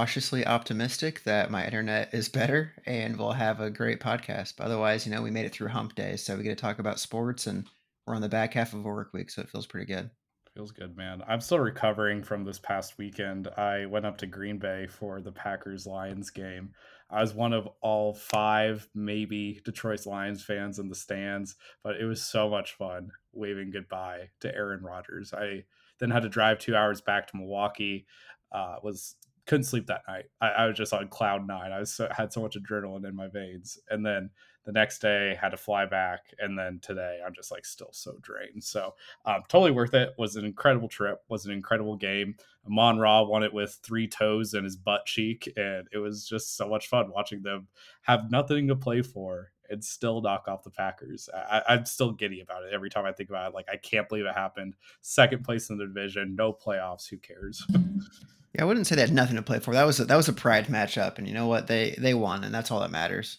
Cautiously optimistic that my internet is better and we'll have a great podcast. But otherwise, you know, we made it through hump day, so we get to talk about sports and we're on the back half of a work week, so it feels pretty good. Feels good, man. I'm still recovering from this past weekend. I went up to Green Bay for the Packers Lions game. I was one of all five, maybe Detroit Lions fans in the stands, but it was so much fun waving goodbye to Aaron Rodgers. I then had to drive two hours back to Milwaukee. Uh, was couldn't sleep that night. I, I, was just on cloud nine. I was so, had so much adrenaline in my veins, and then the next day had to fly back, and then today I'm just like still so drained. So um, totally worth it. Was an incredible trip. Was an incredible game. Amon Ra won it with three toes and his butt cheek, and it was just so much fun watching them have nothing to play for and still knock off the Packers. I, am still giddy about it every time I think about it. Like I can't believe it happened. Second place in the division, no playoffs. Who cares? yeah, I wouldn't say they had nothing to play for. That was a, that was a pride matchup, and you know what? They they won, and that's all that matters.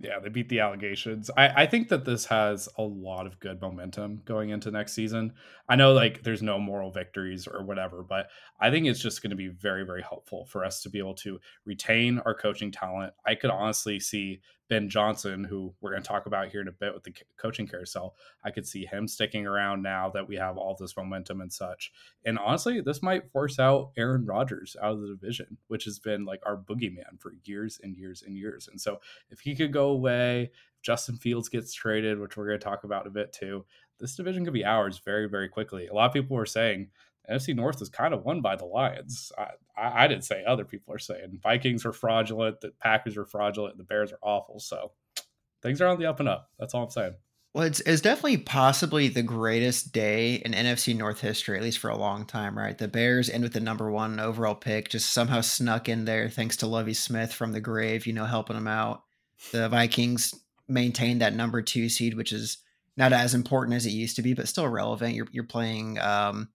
Yeah, they beat the allegations. I, I think that this has a lot of good momentum going into next season. I know like there's no moral victories or whatever, but I think it's just going to be very, very helpful for us to be able to retain our coaching talent. I could honestly see Ben Johnson, who we're going to talk about here in a bit with the coaching carousel, I could see him sticking around now that we have all this momentum and such. And honestly, this might force out Aaron Rodgers out of the division, which has been like our boogeyman for years and years and years. And so if he could go away, Justin Fields gets traded, which we're going to talk about a bit too, this division could be ours very, very quickly. A lot of people were saying NFC North is kind of won by the Lions. I, I, didn't say other people are saying Vikings are fraudulent, the Packers are fraudulent, the Bears are awful. So things are on the up and up. That's all I'm saying. Well, it's, it's definitely possibly the greatest day in NFC North history, at least for a long time, right? The Bears end with the number one overall pick, just somehow snuck in there thanks to Lovie Smith from the grave, you know, helping them out. The Vikings maintained that number two seed, which is not as important as it used to be, but still relevant. You're you're playing um,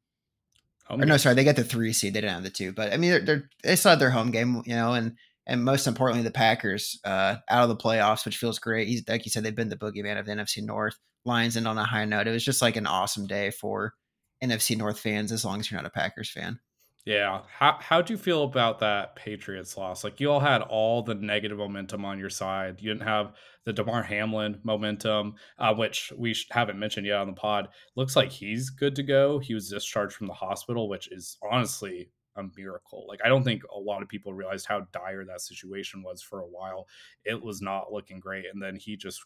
Home or no, sorry, they get the three seed. They didn't have the two, but I mean, they're, they're they still had their home game, you know, and and most importantly, the Packers uh, out of the playoffs, which feels great. He's like you said, they've been the boogeyman of the NFC North. Lions end on a high note. It was just like an awesome day for NFC North fans, as long as you're not a Packers fan. Yeah. How how do you feel about that Patriots loss? Like you all had all the negative momentum on your side. You didn't have the Damar Hamlin momentum, uh, which we haven't mentioned yet on the pod. Looks like he's good to go. He was discharged from the hospital, which is honestly a miracle. Like I don't think a lot of people realized how dire that situation was for a while. It was not looking great, and then he just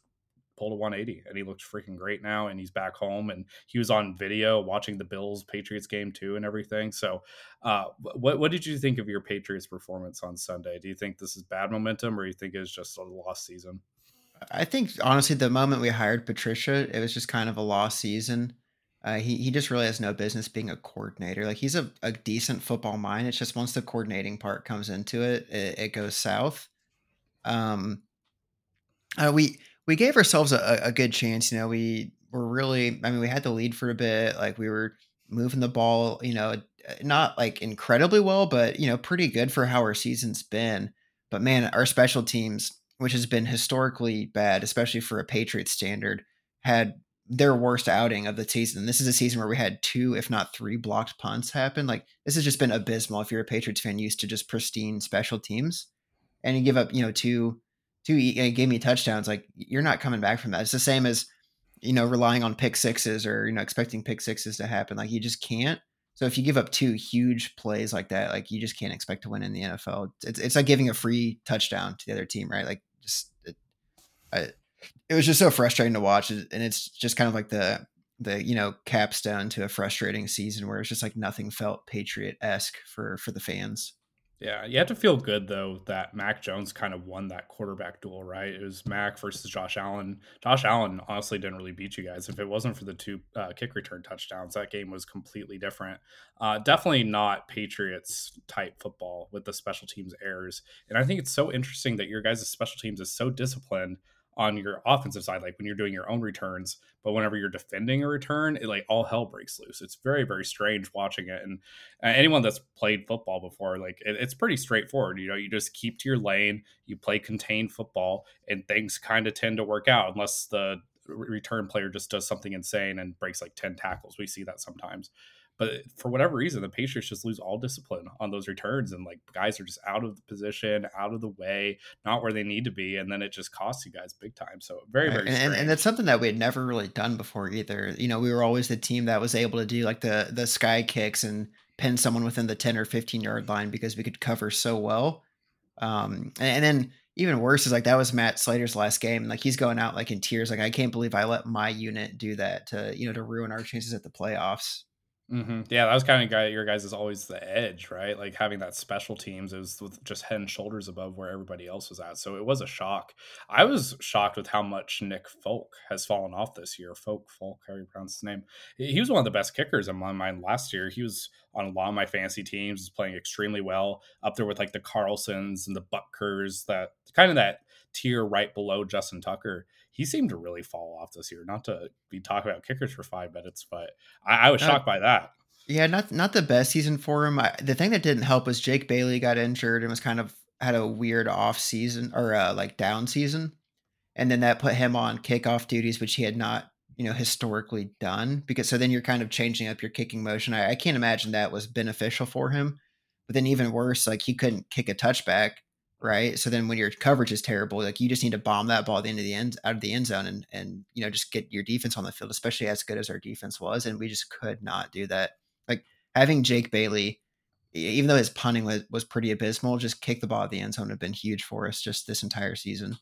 pulled a 180 and he looked freaking great now and he's back home and he was on video watching the Bills Patriots game too and everything. So, uh, what what did you think of your Patriots performance on Sunday? Do you think this is bad momentum or you think it's just a lost season? I think honestly, the moment we hired Patricia, it was just kind of a lost season. Uh, he he just really has no business being a coordinator. Like he's a, a decent football mind. It's just once the coordinating part comes into it, it, it goes south. Um, uh, we we gave ourselves a, a good chance. You know, we were really, I mean, we had the lead for a bit. Like we were moving the ball, you know, not like incredibly well, but, you know, pretty good for how our season's been. But man, our special teams, which has been historically bad, especially for a Patriot standard, had their worst outing of the season. This is a season where we had two, if not three, blocked punts happen. Like this has just been abysmal. If you're a Patriots fan, used to just pristine special teams, and you give up, you know, two two he gave me touchdowns. Like you're not coming back from that. It's the same as you know relying on pick sixes or you know expecting pick sixes to happen. Like you just can't. So if you give up two huge plays like that, like you just can't expect to win in the NFL. It's it's like giving a free touchdown to the other team, right? Like just it, I, it was just so frustrating to watch, and it's just kind of like the the you know capstone to a frustrating season where it's just like nothing felt Patriot esque for for the fans. Yeah, you have to feel good though that Mac Jones kind of won that quarterback duel, right? It was Mac versus Josh Allen. Josh Allen honestly didn't really beat you guys. If it wasn't for the two uh, kick return touchdowns, that game was completely different. Uh, definitely not Patriots type football with the special teams errors. And I think it's so interesting that your guys' special teams is so disciplined on your offensive side, like when you're doing your own returns, but whenever you're defending a return, it like all hell breaks loose. It's very, very strange watching it. And uh, anyone that's played football before, like it, it's pretty straightforward. You know, you just keep to your lane, you play contained football, and things kind of tend to work out unless the return player just does something insane and breaks like 10 tackles. We see that sometimes. But for whatever reason, the Patriots just lose all discipline on those returns, and like guys are just out of the position, out of the way, not where they need to be, and then it just costs you guys big time. So very, very, and, and that's something that we had never really done before either. You know, we were always the team that was able to do like the the sky kicks and pin someone within the ten or fifteen yard line because we could cover so well. Um, and, and then even worse is like that was Matt Slater's last game. Like he's going out like in tears. Like I can't believe I let my unit do that to you know to ruin our chances at the playoffs. Mm-hmm. Yeah, that was kind of guy. Your guys is always the edge, right? Like having that special teams is with just head and shoulders above where everybody else was at. So it was a shock. I was shocked with how much Nick Folk has fallen off this year. Folk, Folk, how you pronounce his name? He was one of the best kickers in my mind last year. He was on a lot of my fantasy teams, was playing extremely well, up there with like the Carlsons and the Butkers, that kind of that tier right below Justin Tucker he seemed to really fall off this year. Not to be talking about kickers for five minutes, but I, I was shocked uh, by that. Yeah, not not the best season for him. I, the thing that didn't help was Jake Bailey got injured and was kind of had a weird off season or uh, like down season, and then that put him on kickoff duties, which he had not you know historically done. Because so then you're kind of changing up your kicking motion. I, I can't imagine that was beneficial for him. But then even worse, like he couldn't kick a touchback right? So then when your coverage is terrible, like you just need to bomb that ball at the end of the end out of the end zone and and you know just get your defense on the field, especially as good as our defense was, and we just could not do that. Like having Jake Bailey, even though his punting was, was pretty abysmal, just kick the ball at the end zone have been huge for us just this entire season.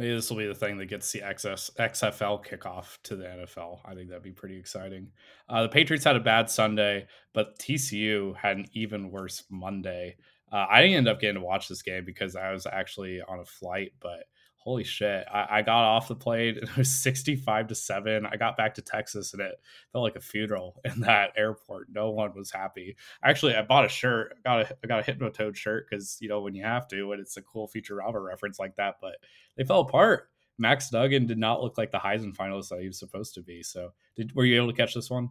Maybe this will be the thing that gets the XS, XFL kickoff to the NFL. I think that'd be pretty exciting. Uh, the Patriots had a bad Sunday, but TCU had an even worse Monday. Uh, I didn't end up getting to watch this game because I was actually on a flight, but holy shit, I, I got off the plane and it was 65 to 7. I got back to Texas and it felt like a funeral in that airport. No one was happy. Actually, I bought a shirt. I got a, I got a Hypnotoad shirt because, you know, when you have to, and it's a cool Futurama reference like that, but they fell apart. Max Duggan did not look like the Heisman finalist that he was supposed to be. So, did were you able to catch this one?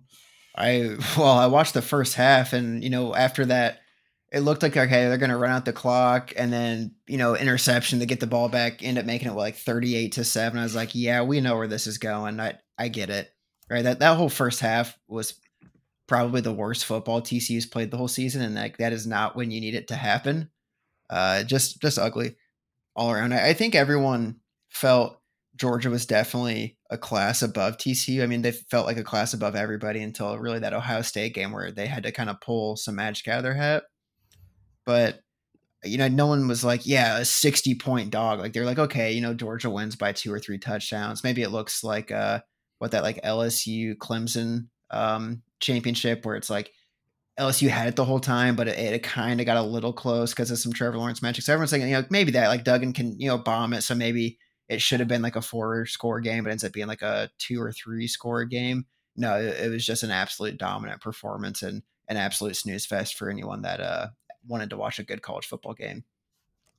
I well, I watched the first half, and you know, after that it looked like okay, they're gonna run out the clock and then you know interception to get the ball back, end up making it like thirty eight to seven. I was like, yeah, we know where this is going. I I get it. Right, that that whole first half was probably the worst football TCU's played the whole season, and like that is not when you need it to happen. Uh, just just ugly all around. I, I think everyone felt Georgia was definitely a class above TCU. I mean, they felt like a class above everybody until really that Ohio State game where they had to kind of pull some magic out of their hat but you know, no one was like, yeah, a 60 point dog. Like they're like, okay, you know, Georgia wins by two or three touchdowns. Maybe it looks like uh what that like LSU Clemson um championship where it's like LSU had it the whole time, but it, it kind of got a little close because of some Trevor Lawrence magic. So everyone's saying, you know, maybe that like Duggan can, you know, bomb it. So maybe it should have been like a four score game, but ends up being like a two or three score game. No, it, it was just an absolute dominant performance and an absolute snooze fest for anyone that uh wanted to watch a good college football game.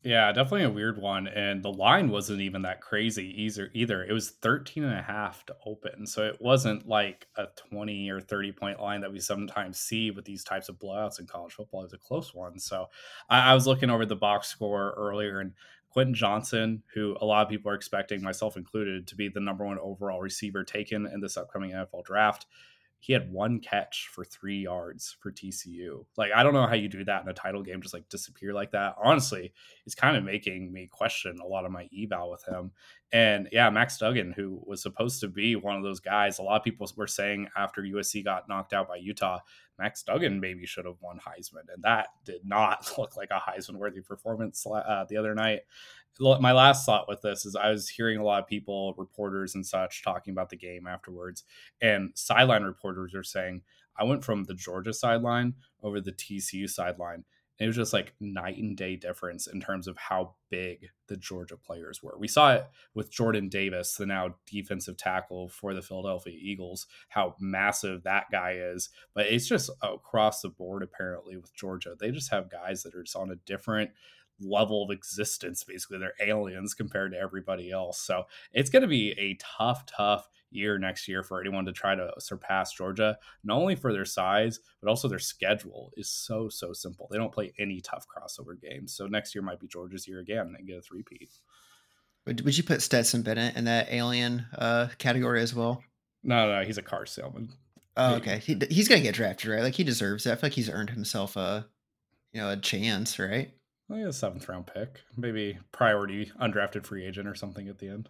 Yeah, definitely a weird one. And the line wasn't even that crazy either. either. It was 13 and a half to open. So it wasn't like a 20 or 30 point line that we sometimes see with these types of blowouts in college football. It's a close one. So I, I was looking over the box score earlier and Quentin Johnson, who a lot of people are expecting, myself included, to be the number one overall receiver taken in this upcoming NFL draft he had one catch for three yards for TCU. Like, I don't know how you do that in a title game, just like disappear like that. Honestly, it's kind of making me question a lot of my eval with him. And yeah, Max Duggan, who was supposed to be one of those guys, a lot of people were saying after USC got knocked out by Utah, Max Duggan maybe should have won Heisman. And that did not look like a Heisman worthy performance uh, the other night my last thought with this is I was hearing a lot of people, reporters and such, talking about the game afterwards, and sideline reporters are saying, I went from the Georgia sideline over the TCU sideline. And it was just like night and day difference in terms of how big the Georgia players were. We saw it with Jordan Davis, the now defensive tackle for the Philadelphia Eagles, how massive that guy is. But it's just across the board, apparently, with Georgia. They just have guys that are just on a different level of existence. Basically, they're aliens compared to everybody else. So it's going to be a tough, tough year next year for anyone to try to surpass Georgia, not only for their size, but also their schedule is so, so simple. They don't play any tough crossover games. So next year might be Georgia's year again and get a three-peat. Would, would you put Stetson Bennett in that alien uh, category as well? No, no, he's a car salesman. Oh, okay. He, he's gonna get drafted, right? Like he deserves it. I feel like he's earned himself a, you know, a chance, right? Well, a seventh round pick, maybe priority undrafted free agent or something at the end.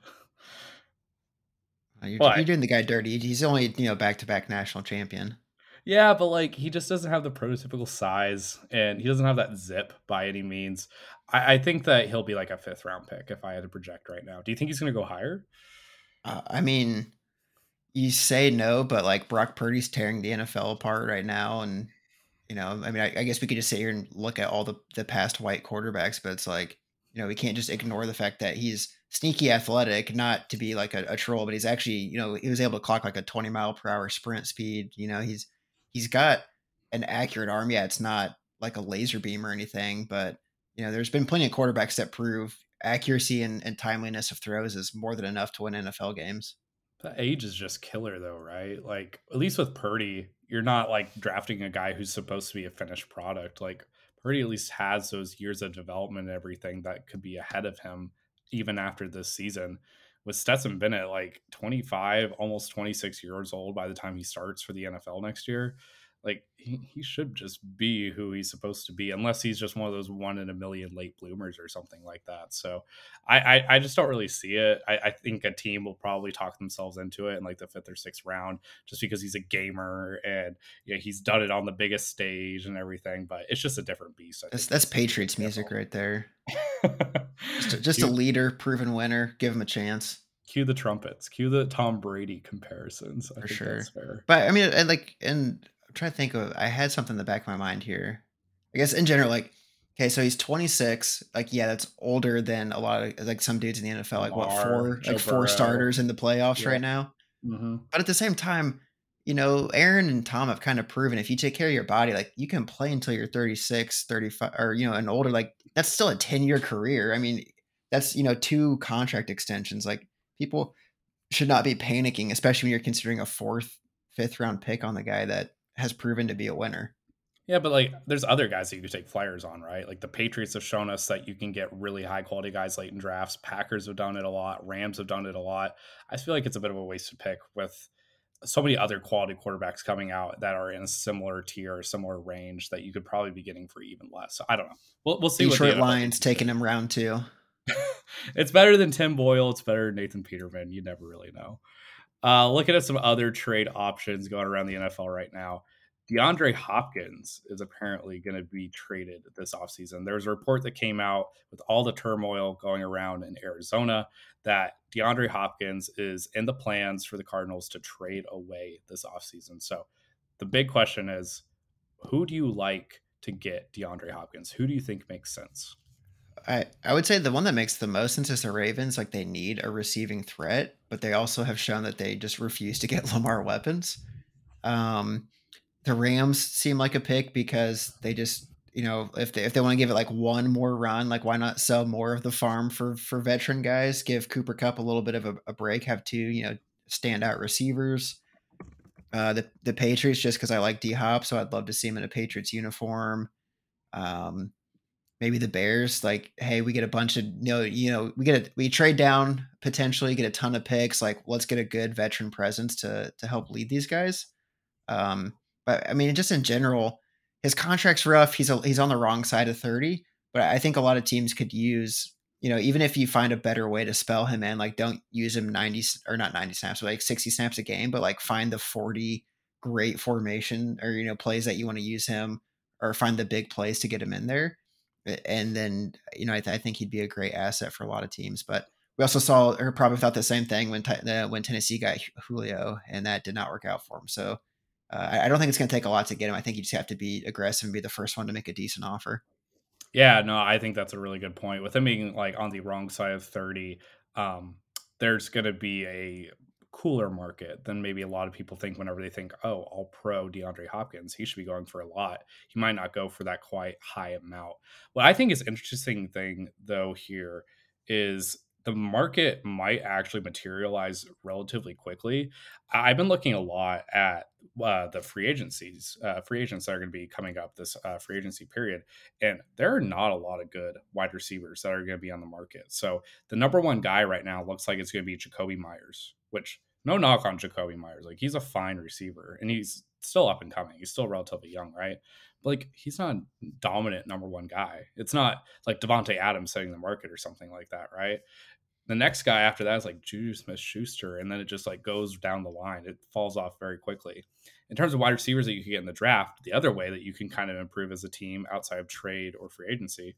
Uh, you're, you're, doing the guy dirty. He's only you know back to back national champion. Yeah, but like he just doesn't have the prototypical size, and he doesn't have that zip by any means. I, I think that he'll be like a fifth round pick if I had to project right now. Do you think he's going to go higher? Uh, I mean, you say no, but like Brock Purdy's tearing the NFL apart right now, and you know, I mean, I, I, guess we could just sit here and look at all the the past white quarterbacks, but it's like you know we can't just ignore the fact that he's sneaky athletic, not to be like a, a troll, but he's actually you know he was able to clock like a twenty mile per hour sprint speed. You know, he's he's got an accurate arm. Yeah, it's not like a laser beam or anything, but you know, there's been plenty of quarterbacks that prove accuracy and, and timeliness of throws is more than enough to win NFL games. The age is just killer, though, right? Like, at least with Purdy, you're not like drafting a guy who's supposed to be a finished product. Like, Purdy at least has those years of development and everything that could be ahead of him even after this season. With Stetson Bennett, like 25, almost 26 years old by the time he starts for the NFL next year, like he, he should just be who he's supposed to be unless he's just one of those one in a million late bloomers or something like that. So i i, I just don't really see it. I, I, think a team will probably talk themselves into it in like the fifth or sixth round just because he's a gamer and you know, he's done it on the biggest stage and everything but it's just a different beast that's, that's patriots music right there. Just, just a leader proven winner give him a chance. Cue the trumpets. Cue the tom brady comparisons. I for sure. but i mean and like and I'm trying to think of. I had something in the back of my mind here. I guess in general, like, okay, so he's 26. Like, yeah, that's older than a lot of like some dudes in the NFL. Like, what four, Joe like four Burrow. starters in the playoffs yeah. right now. Mm-hmm. But at the same time, you know, Aaron and Tom have kind of proven if you take care of your body, like you can play until you're 36, 35, or you know, and older. Like that's still a 10 year career. I mean, that's you know two contract extensions. Like people should not be panicking, especially when you're considering a fourth, fifth round pick on the guy that has proven to be a winner. Yeah, but like there's other guys that you could take flyers on, right? Like the Patriots have shown us that you can get really high quality guys late in drafts. Packers have done it a lot. Rams have done it a lot. I feel like it's a bit of a wasted pick with so many other quality quarterbacks coming out that are in a similar tier or similar range that you could probably be getting for even less. So I don't know. We'll, we'll see. Detroit Lions taking him round two. it's better than Tim Boyle. It's better than Nathan Peterman. You never really know. Uh, looking at some other trade options going around the NFL right now. DeAndre Hopkins is apparently going to be traded this offseason. There was a report that came out with all the turmoil going around in Arizona that DeAndre Hopkins is in the plans for the Cardinals to trade away this offseason. So the big question is who do you like to get DeAndre Hopkins? Who do you think makes sense? I, I would say the one that makes the most sense is the Ravens. Like they need a receiving threat, but they also have shown that they just refuse to get Lamar weapons. Um, the Rams seem like a pick because they just you know if they if they want to give it like one more run, like why not sell more of the farm for for veteran guys? Give Cooper Kupp a little bit of a, a break. Have two you know standout receivers. Uh, the the Patriots just because I like D Hop, so I'd love to see him in a Patriots uniform. Um, maybe the Bears, like, hey, we get a bunch of you know, you know, we get a we trade down potentially, get a ton of picks. Like, let's get a good veteran presence to to help lead these guys. Um, but I mean, just in general, his contract's rough. He's a, he's on the wrong side of thirty. But I think a lot of teams could use, you know, even if you find a better way to spell him in, like don't use him ninety or not ninety snaps, but like sixty snaps a game, but like find the forty great formation or you know plays that you want to use him, or find the big plays to get him in there and then you know I, th- I, think he'd be a great asset for a lot of teams. But we also saw or probably thought the same thing when uh, when Tennessee got Julio, and that did not work out for him. So uh, I, don't think it's going to take a lot to get him. I think you just have to be aggressive and be the first one to make a decent offer. Yeah, no, I think that's a really good point. With him being like on the wrong side of thirty, um, there's going to be a cooler market than maybe a lot of people think whenever they think, oh, all pro DeAndre Hopkins, he should be going for a lot. He might not go for that quite high amount. What I think is interesting thing though here is the market might actually materialize relatively quickly. I've been looking a lot at uh, the free agencies, uh, free agents that are going to be coming up this uh, free agency period, and there are not a lot of good wide receivers that are going to be on the market. So the number one guy right now looks like it's going to be Jakobi Meyers, which no knock on Jakobi Meyers. Like he's a fine receiver and he's still up and coming. He's still relatively young, right? But like he's not dominant number one guy. It's not like Davante Adams setting the market or something like that, right? The next guy after that is like Juju Smith Schuster, and then it just like goes down the line. It falls off very quickly. In terms of wide receivers that you can get in the draft, the other way that you can kind of improve as a team outside of trade or free agency,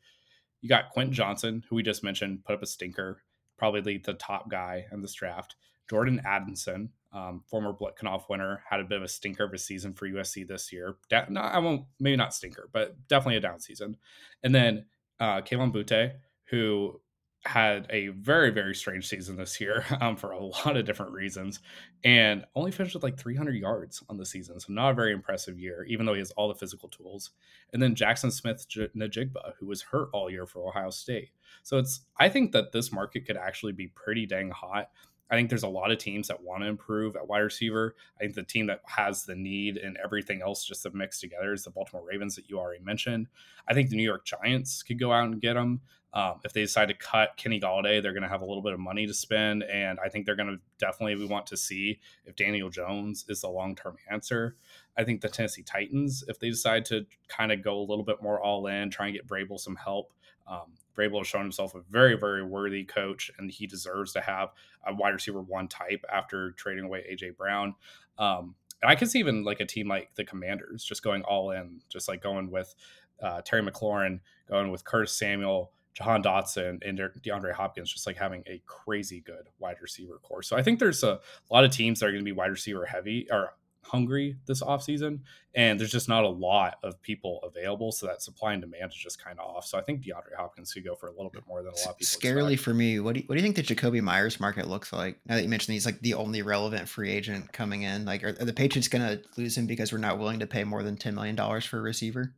you got Quentin Johnson, who we just mentioned, put up a stinker, probably the top guy in this draft. Jordan Addison, um, former Biletnikoff winner, had a bit of a stinker of a season for USC this year. Da- no, I won't, maybe not stinker, but definitely a down season. And then uh, Boutte, who had a very very strange season this year um, for a lot of different reasons and only finished with like 300 yards on the season so not a very impressive year even though he has all the physical tools and then Jaxon smith-njigba who was hurt all year for ohio state so it's i think that this market could actually be pretty dang hot I think there's a lot of teams that want to improve at wide receiver. I think the team that has the need and everything else just to mix together is the Baltimore Ravens that you already mentioned. I think the New York Giants could go out and get them. Um, if they decide to cut Kenny Golladay, they're going to have a little bit of money to spend, and I think they're going to definitely we want to see if Daniel Jones is the long term answer. I think the Tennessee Titans, if they decide to kind of go a little bit more all in, try and get Vrabel some help, um, Vrabel has shown himself a very, very worthy coach, and he deserves to have a wide receiver one type after trading away AJ Brown. Um, and I could see even like a team like the Commanders just going all in, just like going with uh, Terry McLaurin, going with Curtis Samuel, Jahan Dotson, and DeAndre Hopkins, just like having a crazy good wide receiver core. So I think there's a lot of teams that are going to be wide receiver heavy or hungry this offseason and there's just not a lot of people available so that supply and demand is just kind of off. So i think deandre hopkins could go for a little bit more than a lot of people scarily expect. for me what do, you, what do you think the jakobi meyers market looks like? Now that you mentioned he's like the only relevant free agent coming in like are, are the patriots going to lose him because we're not willing to pay more than $10 million for a receiver?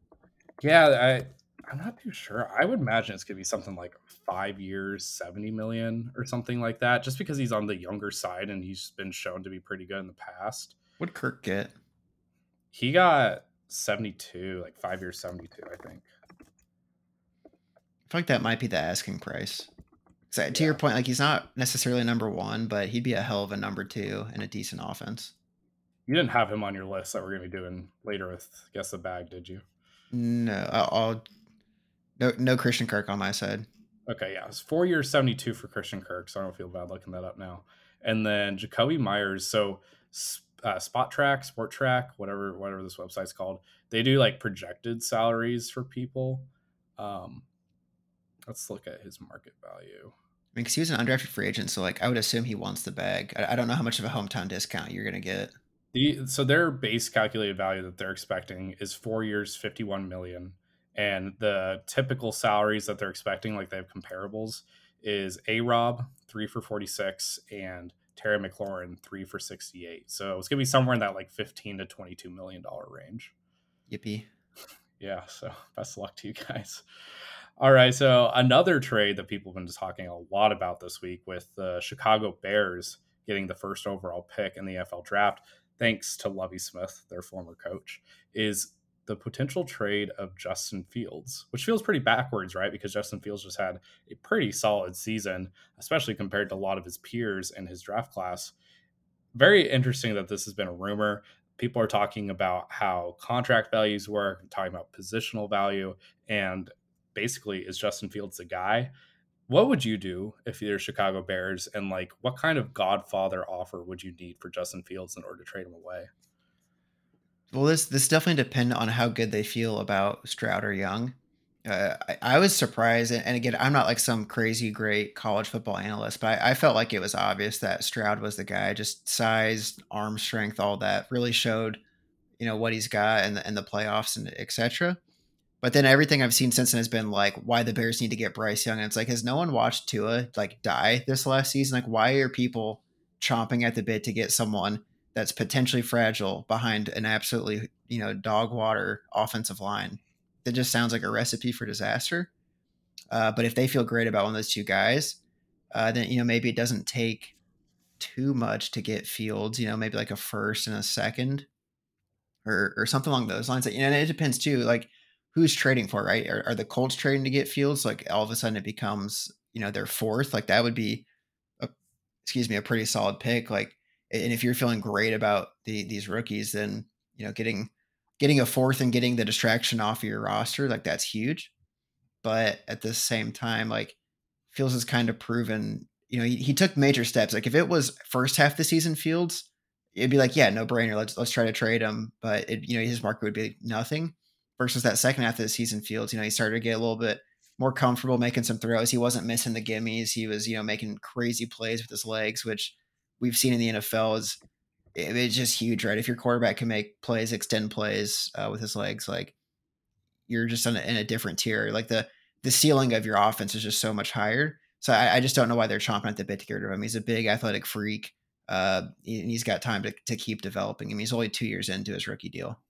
Yeah i i'm not too sure. I would imagine it's going to be something like five years 70 million or something like that just because he's on the younger side and he's been shown to be pretty good in the past What'd Kirk get? He got 72, like five years, 72, I think. I feel like that might be the asking price. So to yeah. your point, like he's not necessarily number one, but he'd be a hell of a number two in a decent offense. You didn't have him on your list that we're going to be doing later with Guess the Bag, did you? No, I'll, no, no Christian Kirk on my side. Okay, yeah, it's four years, seventy-two for Christian Kirk, so I don't feel bad looking that up now. And then Jakobi Meyers, so uh, track, Spotrac, whatever whatever this website's called. They do like projected salaries for people. Um, let's look at his market value. I mean, because he was an undrafted free agent, so like I would assume he wants the bag. I, I don't know how much of a hometown discount you're gonna get. The so their base calculated value that they're expecting is four years, fifty one million, and the typical salaries that they're expecting, like they have comparables, is A Rob three for forty six and Terry McLaurin three for 68. So it's going to be somewhere in that like 15 to 22 million dollar range. Yippee. Yeah. So best of luck to you guys. All right. So another trade that people have been talking a lot about this week with the Chicago Bears getting the first overall pick in the NFL draft, thanks to Lovie Smith, their former coach, is the potential trade of Justin Fields, which feels pretty backwards, right? Because Justin Fields just had a pretty solid season, especially compared to a lot of his peers in his draft class. Very interesting that this has been a rumor. People are talking about how contract values work, talking about positional value, and basically, is Justin Fields the guy? What would you do if you're Chicago Bears? And like, what kind of Godfather offer would you need for Justin Fields in order to trade him away? Well, this this definitely depend on how good they feel about Stroud or Young. Uh, I, I, was surprised, and, and, again, I'm not like some crazy great college football analyst, but I, I, felt like it was obvious that Stroud was the guy. Just size, arm strength, all that really showed, you know, what he's got and the, and the playoffs and etc. But then everything I've seen since then has been like why the Bears need to get Bryce Young, and it's like has no one watched Tua like die this last season? Like why are people chomping at the bit to get someone that's potentially fragile behind an absolutely you know dog water offensive line. That just sounds like a recipe for disaster. Uh, but if they feel great about one of those two guys, uh, then you know maybe it doesn't take too much to get Fields. You know, maybe like a first and a second, or or something along those lines. You know, and it depends too. Like who's trading for, right? Are, are the Colts trading to get Fields? Like all of a sudden it becomes you know their fourth. Like that would be a excuse me a pretty solid pick. Like and if you're feeling great about the these rookies, then you know getting getting a fourth and getting the distraction off of your roster, like that's huge. But at the same time, like Fields has kind of proven, you know, he, he took major steps. Like if it was first half the season Fields, it'd be like, yeah, no brainer. Let's let's try to trade him. But it, you know, his market would be nothing. Versus that second half of the season Fields, you know, he started to get a little bit more comfortable making some throws. He wasn't missing the gimmies. He was, you know, making crazy plays with his legs, which we've seen in the NFL is it's just huge, right? If your quarterback can make plays, extend plays uh, with his legs, like you're just in a, in a, different tier. Like the the ceiling of your offense is just so much higher. So I, I, just don't know why they're chomping at the bit to get rid of him. He's a big athletic freak, uh, and he's got time to to keep developing. I mean, he's only two years into his rookie deal.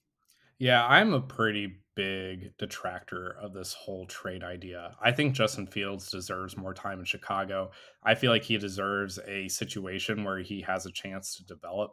Yeah, I'm a pretty big detractor of this whole trade idea. I think Justin Fields deserves more time in Chicago. I feel like he deserves a situation where he has a chance to develop.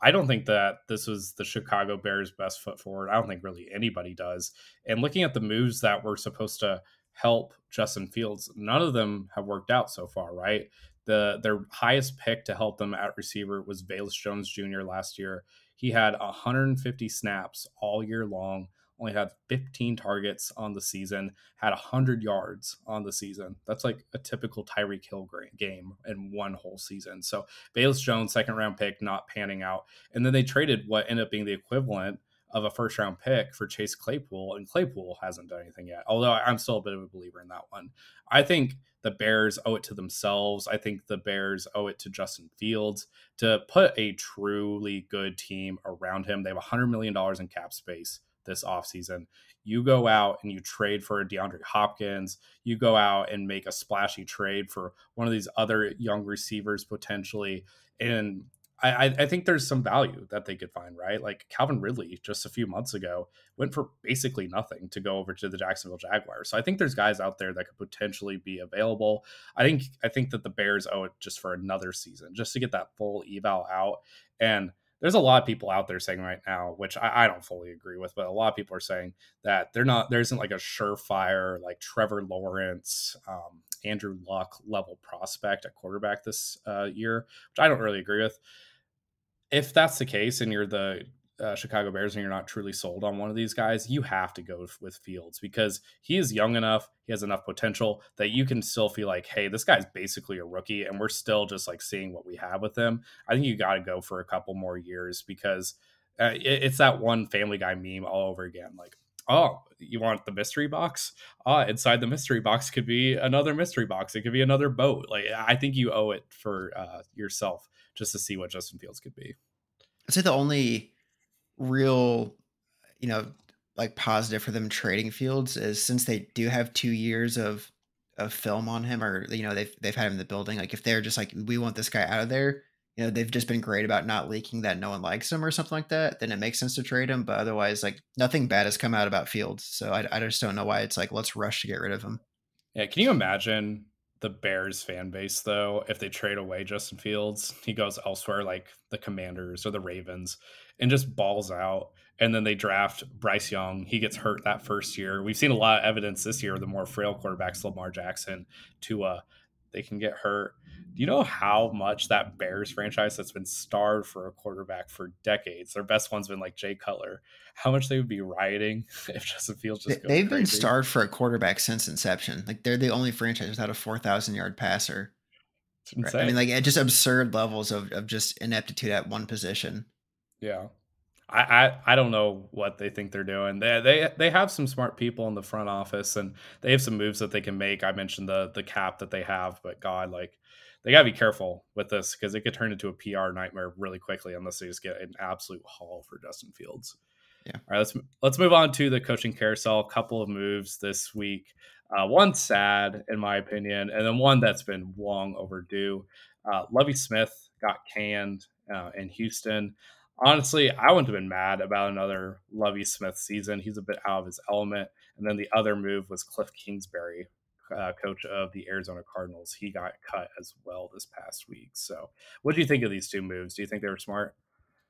I don't think that this was the Chicago Bears' best foot forward. I don't think really anybody does. And looking at the moves that were supposed to help Justin Fields, none of them have worked out so far, right? The their highest pick to help them at receiver was Velus Jones Jr. last year. He had 150 snaps all year long, only had 15 targets on the season, had 100 yards on the season. That's like a typical Tyreek Hill game in one whole season. So Bayless Jones, second round pick, not panning out. And then they traded what ended up being the equivalent of a first round pick for Chase Claypool, and Claypool hasn't done anything yet. Although I'm still a bit of a believer in that one. I think the Bears owe it to themselves. I think the Bears owe it to Justin Fields to put a truly good team around him. They have $100 million in cap space this offseason. You go out and you trade for a DeAndre Hopkins. You go out and make a splashy trade for one of these other young receivers potentially. And I, I think there's some value that they could find, right? Like Calvin Ridley just a few months ago went for basically nothing to go over to the Jacksonville Jaguars. So I think there's guys out there that could potentially be available. I think I think that the Bears owe it just for another season, just to get that full eval out. And there's a lot of people out there saying right now, which I, I don't fully agree with, but a lot of people are saying that they're not there isn't like a surefire like Trevor Lawrence, um, Andrew Luck level prospect at quarterback this uh, year, which I don't really agree with. If that's the case and you're the uh, Chicago Bears and you're not truly sold on one of these guys, you have to go with Fields because he is young enough, he has enough potential that you can still feel like, hey, this guy's basically a rookie and we're still just like seeing what we have with him. I think you got to go for a couple more years because uh, it, it's that one Family Guy meme all over again. Like, oh, you want the mystery box? Ah, inside the mystery box could be another mystery box. It could be another boat. Like, I think you owe it for uh, yourself just to see what Justin Fields could be. I'd say the only real, you know, like positive for them trading Fields is since they do have two years of of film on him, or you know they've they've had him in the building. Like if they're just like we want this guy out of there, you know they've just been great about not leaking that no one likes him or something like that. Then it makes sense to trade him. But otherwise, like nothing bad has come out about Fields, so I I just don't know why it's like let's rush to get rid of him. Yeah, can you imagine the Bears fan base though if they trade away Justin Fields. He goes elsewhere like the Commanders or the Ravens and just balls out. And then they draft Bryce Young. He gets hurt that first year. We've seen a lot of evidence this year. The more frail quarterbacks, Lamar Jackson, to uh, they can get hurt. Do you know how much that Bears franchise that's been starved for a quarterback for decades? Their best one's been like Jay Cutler. How much they would be rioting if Justin Fields just they've crazy. been starved for a quarterback since inception. Like they're the only franchise without a four thousand yard passer. Right? I mean, like at just absurd levels of of just ineptitude at one position. Yeah. I, I, I don't know what they think they're doing. They, they they have some smart people in the front office and they have some moves that they can make. I mentioned the the cap that they have, but God, like they gotta be careful with this because it could turn into a PR nightmare really quickly unless they just get an absolute haul for Justin Fields. Yeah. All right, let's let's move on to the coaching carousel. A couple of moves this week. Uh, one sad, in my opinion, and then one that's been long overdue. Uh, Lovie Smith got canned uh, in Houston honestly, I wouldn't have been mad about another Lovie Smith season. He's a bit out of his element. And then the other move was Cliff Kingsbury, uh, coach of the Arizona Cardinals. He got cut as well this past week. So, what do you think of these two moves? Do you think they were smart?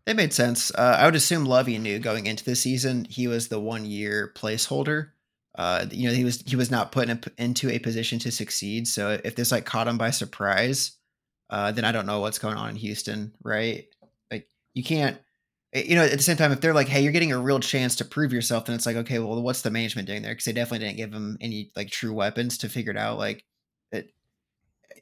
They made sense. Uh, I would assume Lovie knew going into the season he was the one year placeholder. Uh, you know, he was he was not put in a, into a position to succeed. So if this like caught him by surprise, uh, then I don't know what's going on in Houston, right? You can't, eh, you know, at the same time, if they're like, hey, you're getting a real chance to prove yourself, then it's like, okay, well, what's the management doing there? Because they definitely didn't give him any like true weapons to figure it out. Like, it,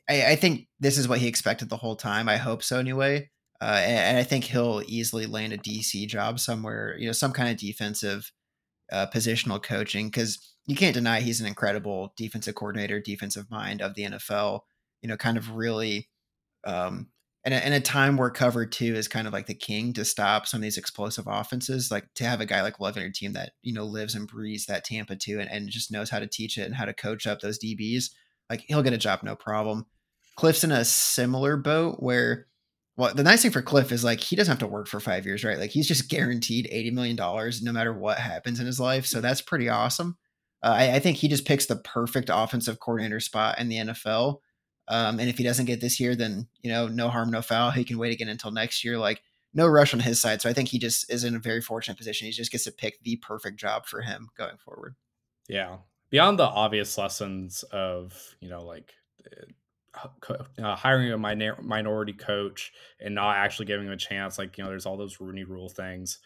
I, I think this is what he expected the whole time. I hope so, anyway. Uh, and, and, I think he'll easily land a DC job somewhere, you know, some kind of defensive uh, positional coaching because you can't deny he's an incredible defensive coordinator, defensive mind of the NFL. You know, kind of really, um, and a, and a time where cover two is kind of like the king to stop some of these explosive offenses. Like to have a guy like Love in your team that you know lives and breathes that Tampa two and, and just knows how to teach it and how to coach up those DBs. Like he'll get a job no problem. Cliff's in a similar boat where well, the nice thing for Cliff is like he doesn't have to work for five years, right? Like he's just guaranteed eighty million dollars no matter what happens in his life. So that's pretty awesome. Uh, I, I, think he just picks the perfect offensive coordinator spot in the NFL. Um, and if he doesn't get this year, then you know, no harm, no foul. He can wait again until next year. Like no rush on his side. So I think he just is in a very fortunate position. He just gets to pick the perfect job for him going forward. Yeah. Beyond the obvious lessons of you know like uh, hiring a minor- minority coach and not actually giving him a chance like you know there's all those rooney rule things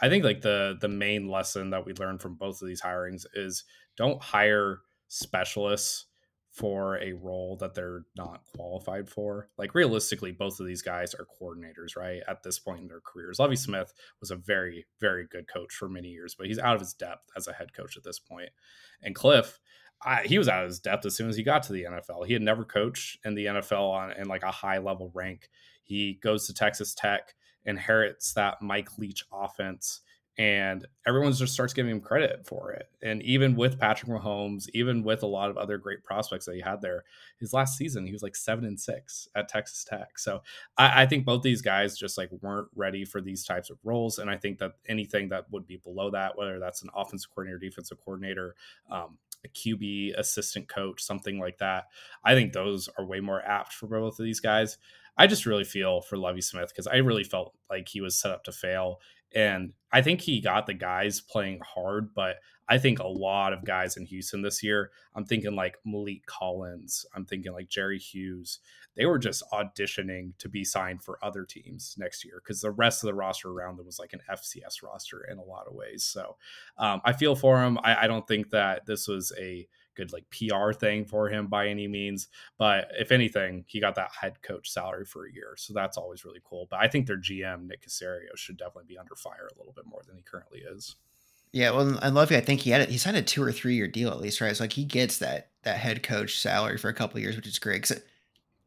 i think like the the main lesson that we learned from both of these hirings is don't hire specialists for a role that they're not qualified for like realistically both of these guys are coordinators right at this point in their careers lovie smith was a very very good coach for many years but he's out of his depth as a head coach at this point. point and cliff I, he was out of his depth as soon as he got to the NFL. He had never coached in the NFL on in like a high level rank. He goes to Texas Tech, inherits that Mike Leach offense, and everyone just starts giving him credit for it. And even with Patrick Mahomes, even with a lot of other great prospects that he had there, his last season he was like seven and six at Texas Tech. So I, I think both these guys just like weren't ready for these types of roles. And I think that anything that would be below that, whether that's an offensive coordinator, defensive coordinator, um, a QB assistant coach, something like that. I think those are way more apt for both of these guys. I just really feel for Lovie Smith because I really felt like he was set up to fail. And I think he got the guys playing hard, but I think a lot of guys in Houston this year, I'm thinking like Malik Collins, I'm thinking like Jerry Hughes, they were just auditioning to be signed for other teams next year because the rest of the roster around them was like an FCS roster in a lot of ways. So um, I feel for him. I, I don't think that this was a good like PR thing for him by any means. But if anything, he got that head coach salary for a year. So that's always really cool. But I think their GM, Nick Caserio, should definitely be under fire a little bit more than he currently is. Yeah, well, and Lovie, I think he had it. He signed a two or three year deal at least, right? So like he gets that that head coach salary for a couple years, which is great. Because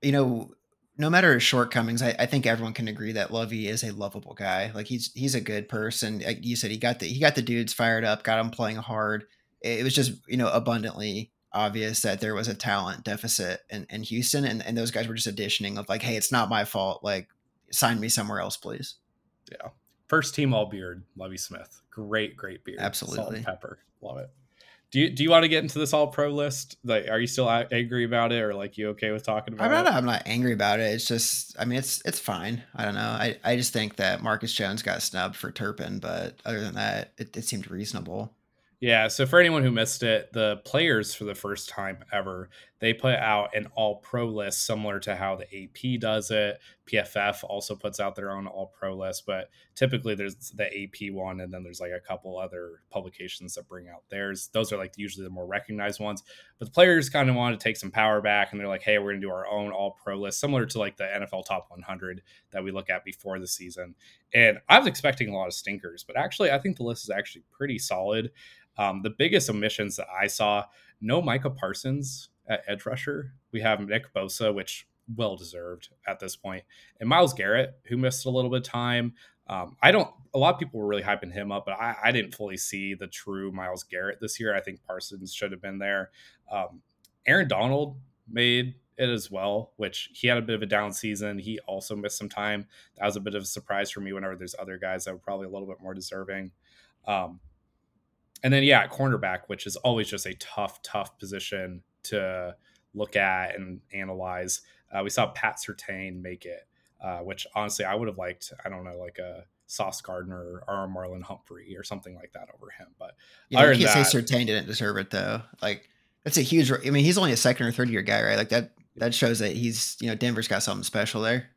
you know, no matter his shortcomings, I, I, think everyone can agree that Lovie is a lovable guy. Like he's he's a good person. Like you said, he got the he got the dudes fired up, got them playing hard. It was just you know abundantly obvious that there was a talent deficit in, in Houston, and, and those guys were just auditioning of like, hey, it's not my fault. Like, sign me somewhere else, please. Yeah, first team all beard, Lovie Smith. Great, great beard. Absolutely, Salt and pepper. Love it. Do you do you want to get into this all pro list? Like, are you still angry about it, or like you okay with talking about I'm not, it? I'm not angry about it. It's just, I mean, it's it's fine. I don't know. I, I just think that Marcus Jones got snubbed for Turpin, but other than that, it, it seemed reasonable. Yeah, so for anyone who missed it, the players for the first time ever, they put out an all pro list similar to how the AP does it. PFF also puts out their own all pro list, but typically there's the AP one and then there's like a couple other publications that bring out theirs. Those are like usually the more recognized ones. But the players kind of want to take some power back and they're like, hey, we're going to do our own all pro list, similar to like the NFL top 100 that we look at before the season. And I was expecting a lot of stinkers, but actually, I think the list is actually pretty solid. Um, the biggest omissions that I saw, no Micah Parsons at edge rusher. We have Nick Bosa, which well deserved at this point, and Myles Garrett, who missed a little bit of time. Um, I don't. A lot of people were really hyping him up, but I, I, didn't fully see the true Myles Garrett this year. I think Parsons should have been there. Um, Aaron Donald made it as well, which he had a bit of a down season. He also missed some time. That was a bit of a surprise for me. Whenever there's other guys that were probably a little bit more deserving. Um, and then yeah, cornerback, which is always just a tough, tough position to look at and analyze. Uh, we saw Pat Surtain make it, uh, which honestly I would have liked. I don't know, like a Sauce Gardner or a Marlon Humphrey or something like that over him. But yeah, you can't that, say Surtain didn't deserve it though. Like that's a huge. I mean, he's only a second or third year guy, right? Like that. that shows that he's you know Denver's got something special there.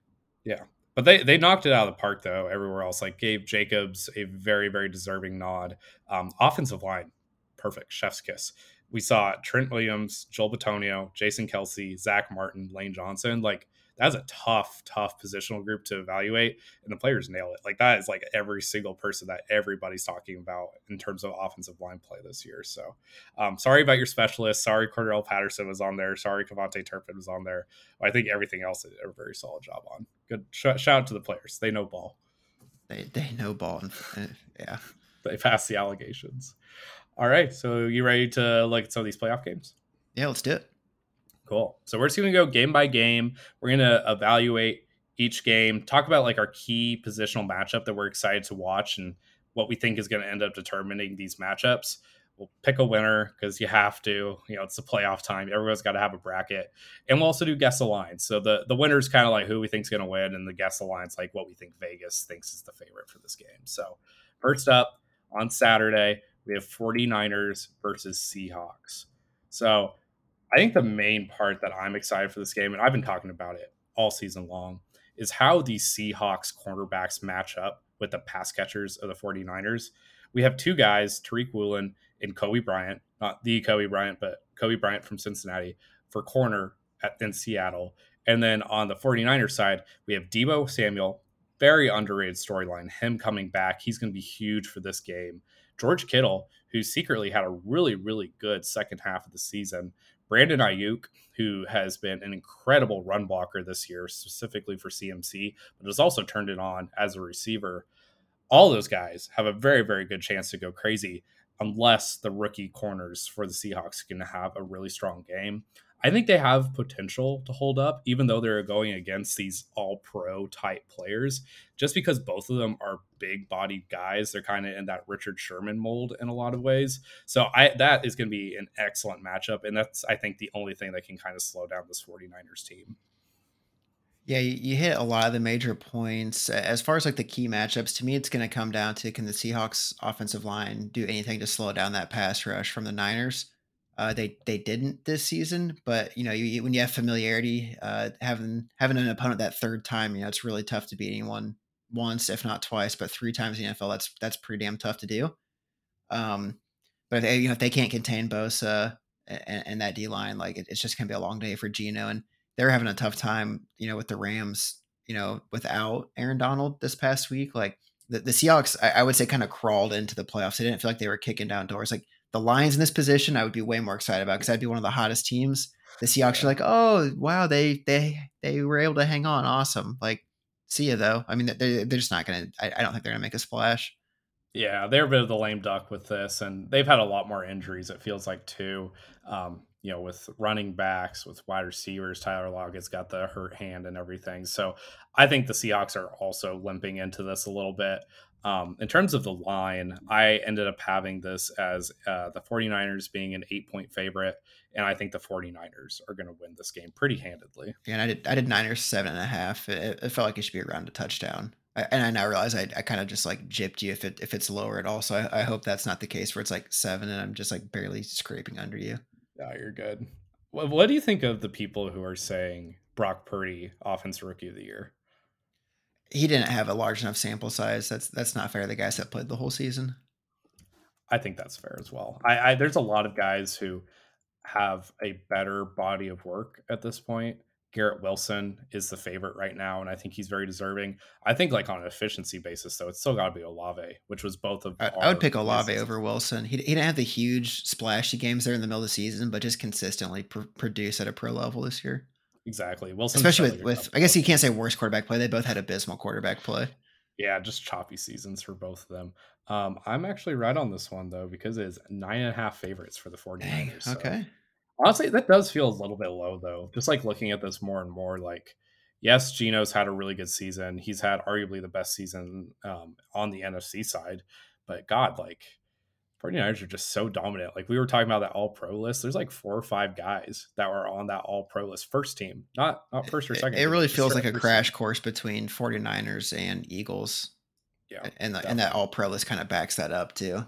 Yeah, but they they knocked it out of the park though. Everywhere else, like gave Jacobs a very very deserving nod. Um, offensive line, perfect, chef's kiss. We saw Trent Williams, Joel Bitonio, Jason Kelce, Zack Martin, Lane Johnson. Like that's a tough, tough positional group to evaluate, and the players nail it. Like that is like every single person that everybody's talking about in terms of offensive line play this year. So, um, sorry about your specialist. Sorry, Cordarrelle Patterson was on there. Sorry, KaVontae Turpin was on there. I think everything else did a very solid job on. Good shout out to the players. They know ball. They they know ball. Yeah, they pass the allegations. All right, so you ready to look at some of these playoff games? Yeah, let's do it. Cool. So we're just going to go game by game. We're going to evaluate each game, talk about like our key positional matchup that we're excited to watch and what we think is going to end up determining these matchups. We'll pick a winner because you have to. You know, it's the playoff time. Everyone's got to have a bracket, and we'll also do guess the lines. So the the winner is kind of like who we think's going to win, and the guess the lines like what we think Vegas thinks is the favorite for this game. So first up on Saturday, we have 49ers versus Seahawks. So I think the main part that I'm excited for this game, and I've been talking about it all season long, is how these Seahawks cornerbacks match up with the pass catchers of the 49ers. We have two guys, Tariq Woolen and Coby Bryant, not the Kobe Bryant, but Coby Bryant from Cincinnati for corner at, in Seattle. And then on the 49ers side, we have Deebo Samuel, very underrated storyline. Him coming back, he's going to be huge for this game. George Kittle, who secretly had a really, really good second half of the season, Brandon Aiyuk, who has been an incredible run blocker this year, specifically for CMC, but has also turned it on as a receiver. All those guys have a very, very good chance to go crazy unless the rookie corners for the Seahawks can have a really strong game. I think they have potential to hold up, even though they're going against these all pro type players, just because both of them are big bodied guys. They're kind of in that Richard Sherman mold in a lot of ways. So I that is going to be an excellent matchup. And that's, I think, the only thing that can kind of slow down this 49ers team. Yeah, you hit a lot of the major points. As far as like the key matchups, to me, it's going to come down to can the Seahawks offensive line do anything to slow down that pass rush from the Niners? Uh, they they didn't this season, but you know you, when you have familiarity, uh, having having an opponent that third time, you know it's really tough to beat anyone once, if not twice, but three times in the NFL. That's that's pretty damn tough to do. Um, but if they, you know if they can't contain Bosa and, and that D line, like it, it's just gonna be a long day for Geno, and they're having a tough time, you know, with the Rams, you know, without Aaron Donald this past week. Like the, the Seahawks, I, I would say, kind of crawled into the playoffs. They didn't feel like they were kicking down doors. Like the Lions in this position, I would be way more excited about because that'd be one of the hottest teams. The Seahawks are like, oh wow, they they they were able to hang on, awesome. Like, see you though. I mean, they're they're just not gonna. I, I don't think they're gonna make a splash. Yeah, they're a bit of the lame duck with this, and they've had a lot more injuries. It feels like too. Um, you know, with running backs, with wide receivers, Tyler Lockett's got the hurt hand and everything. So I think the Seahawks are also limping into this a little bit. Um, in terms of the line, I ended up having this as uh, the 49ers being an eight point favorite, and I think the 49ers are going to win this game pretty handedly. Yeah, and I did I did Niners seven and a half. It, it felt like it should be around a touchdown. I, and I now realize I, I kind of just like gypped you if it if it's lower at all. So I, I hope that's not the case where it's like seven and I'm just like barely scraping under you. Yeah, you're good. What, what do you think of the people who are saying Brock Purdy offensive rookie of the year? He didn't have a large enough sample size. That's that's not fair. The guys that played the whole season. I think that's fair as well. I, I there's a lot of guys who have a better body of work at this point. Garrett Wilson is the favorite right now, and I think he's very deserving. I think, like on an efficiency basis, though, it's still got to be Olave, which was both of. I, I would pick Olave over Wilson. He, he didn't have the huge splashy games there in the middle of the season, but just consistently pr- produce at a pro level this year. Exactly. Wilson, especially with, with I guess you can't say worst quarterback play. They both had abysmal quarterback play. Yeah, just choppy seasons for both of them. Um, I'm actually right on this one though because it is nine and a half favorites for the 49ers. Dang, okay. So, honestly, that does feel a little bit low though. Just like looking at this more and more, like yes, Geno's had a really good season. He's had arguably the best season um, on the NFC side, but God, like 49ers are just so dominant. Like we were talking about that all pro list. There's like four or five guys that were on that all pro list first team, not not first or second. It, it really feels like a crash course between 49ers and Eagles. Yeah. And the, and that all pro list kind of backs that up too.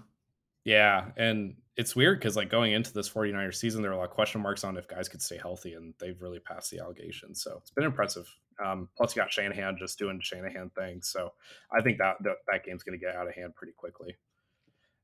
Yeah, and it's weird because like going into this 49er season, there are a lot of question marks on if guys could stay healthy, and they've really passed the allegations. So it's been impressive. Um, plus, you got Shanahan just doing Shanahan things. So I think that that, that game's going to get out of hand pretty quickly.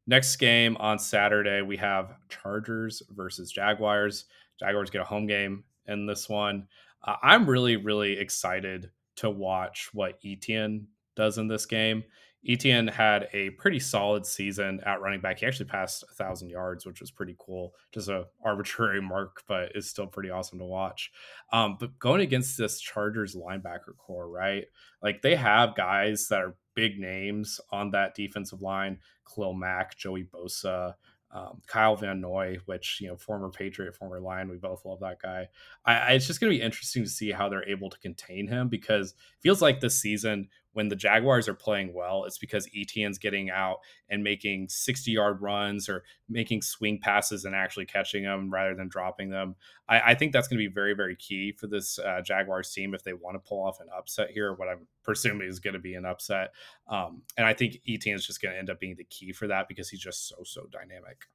Next game on Saturday, we have Chargers versus Jaguars. Jaguars get a home game in this one. Uh, I'm really, really excited to watch what Etienne does in this game. Etienne had a pretty solid season at running back. He actually passed a thousand yards, which was pretty cool. Just a arbitrary mark, but it's still pretty awesome to watch. Um, but going against this Chargers linebacker core, right? Like they have guys that are big names on that defensive line: Khalil Mack, Joey Bosa, um, Kyle Van Noy, which you know, former Patriot, former Lion, we both love that guy. I, I, it's just going to be interesting to see how they're able to contain him because it feels like this season when the Jaguars are playing well, it's because Etienne's getting out and making 60 yard runs or making swing passes and actually catching them rather than dropping them. I, I think that's going to be very, very key for this uh, Jaguars team if they want to pull off an upset here, what I'm presuming is going to be an upset. Um, and I think Etienne is just going to end up being the key for that because he's just so, so dynamic.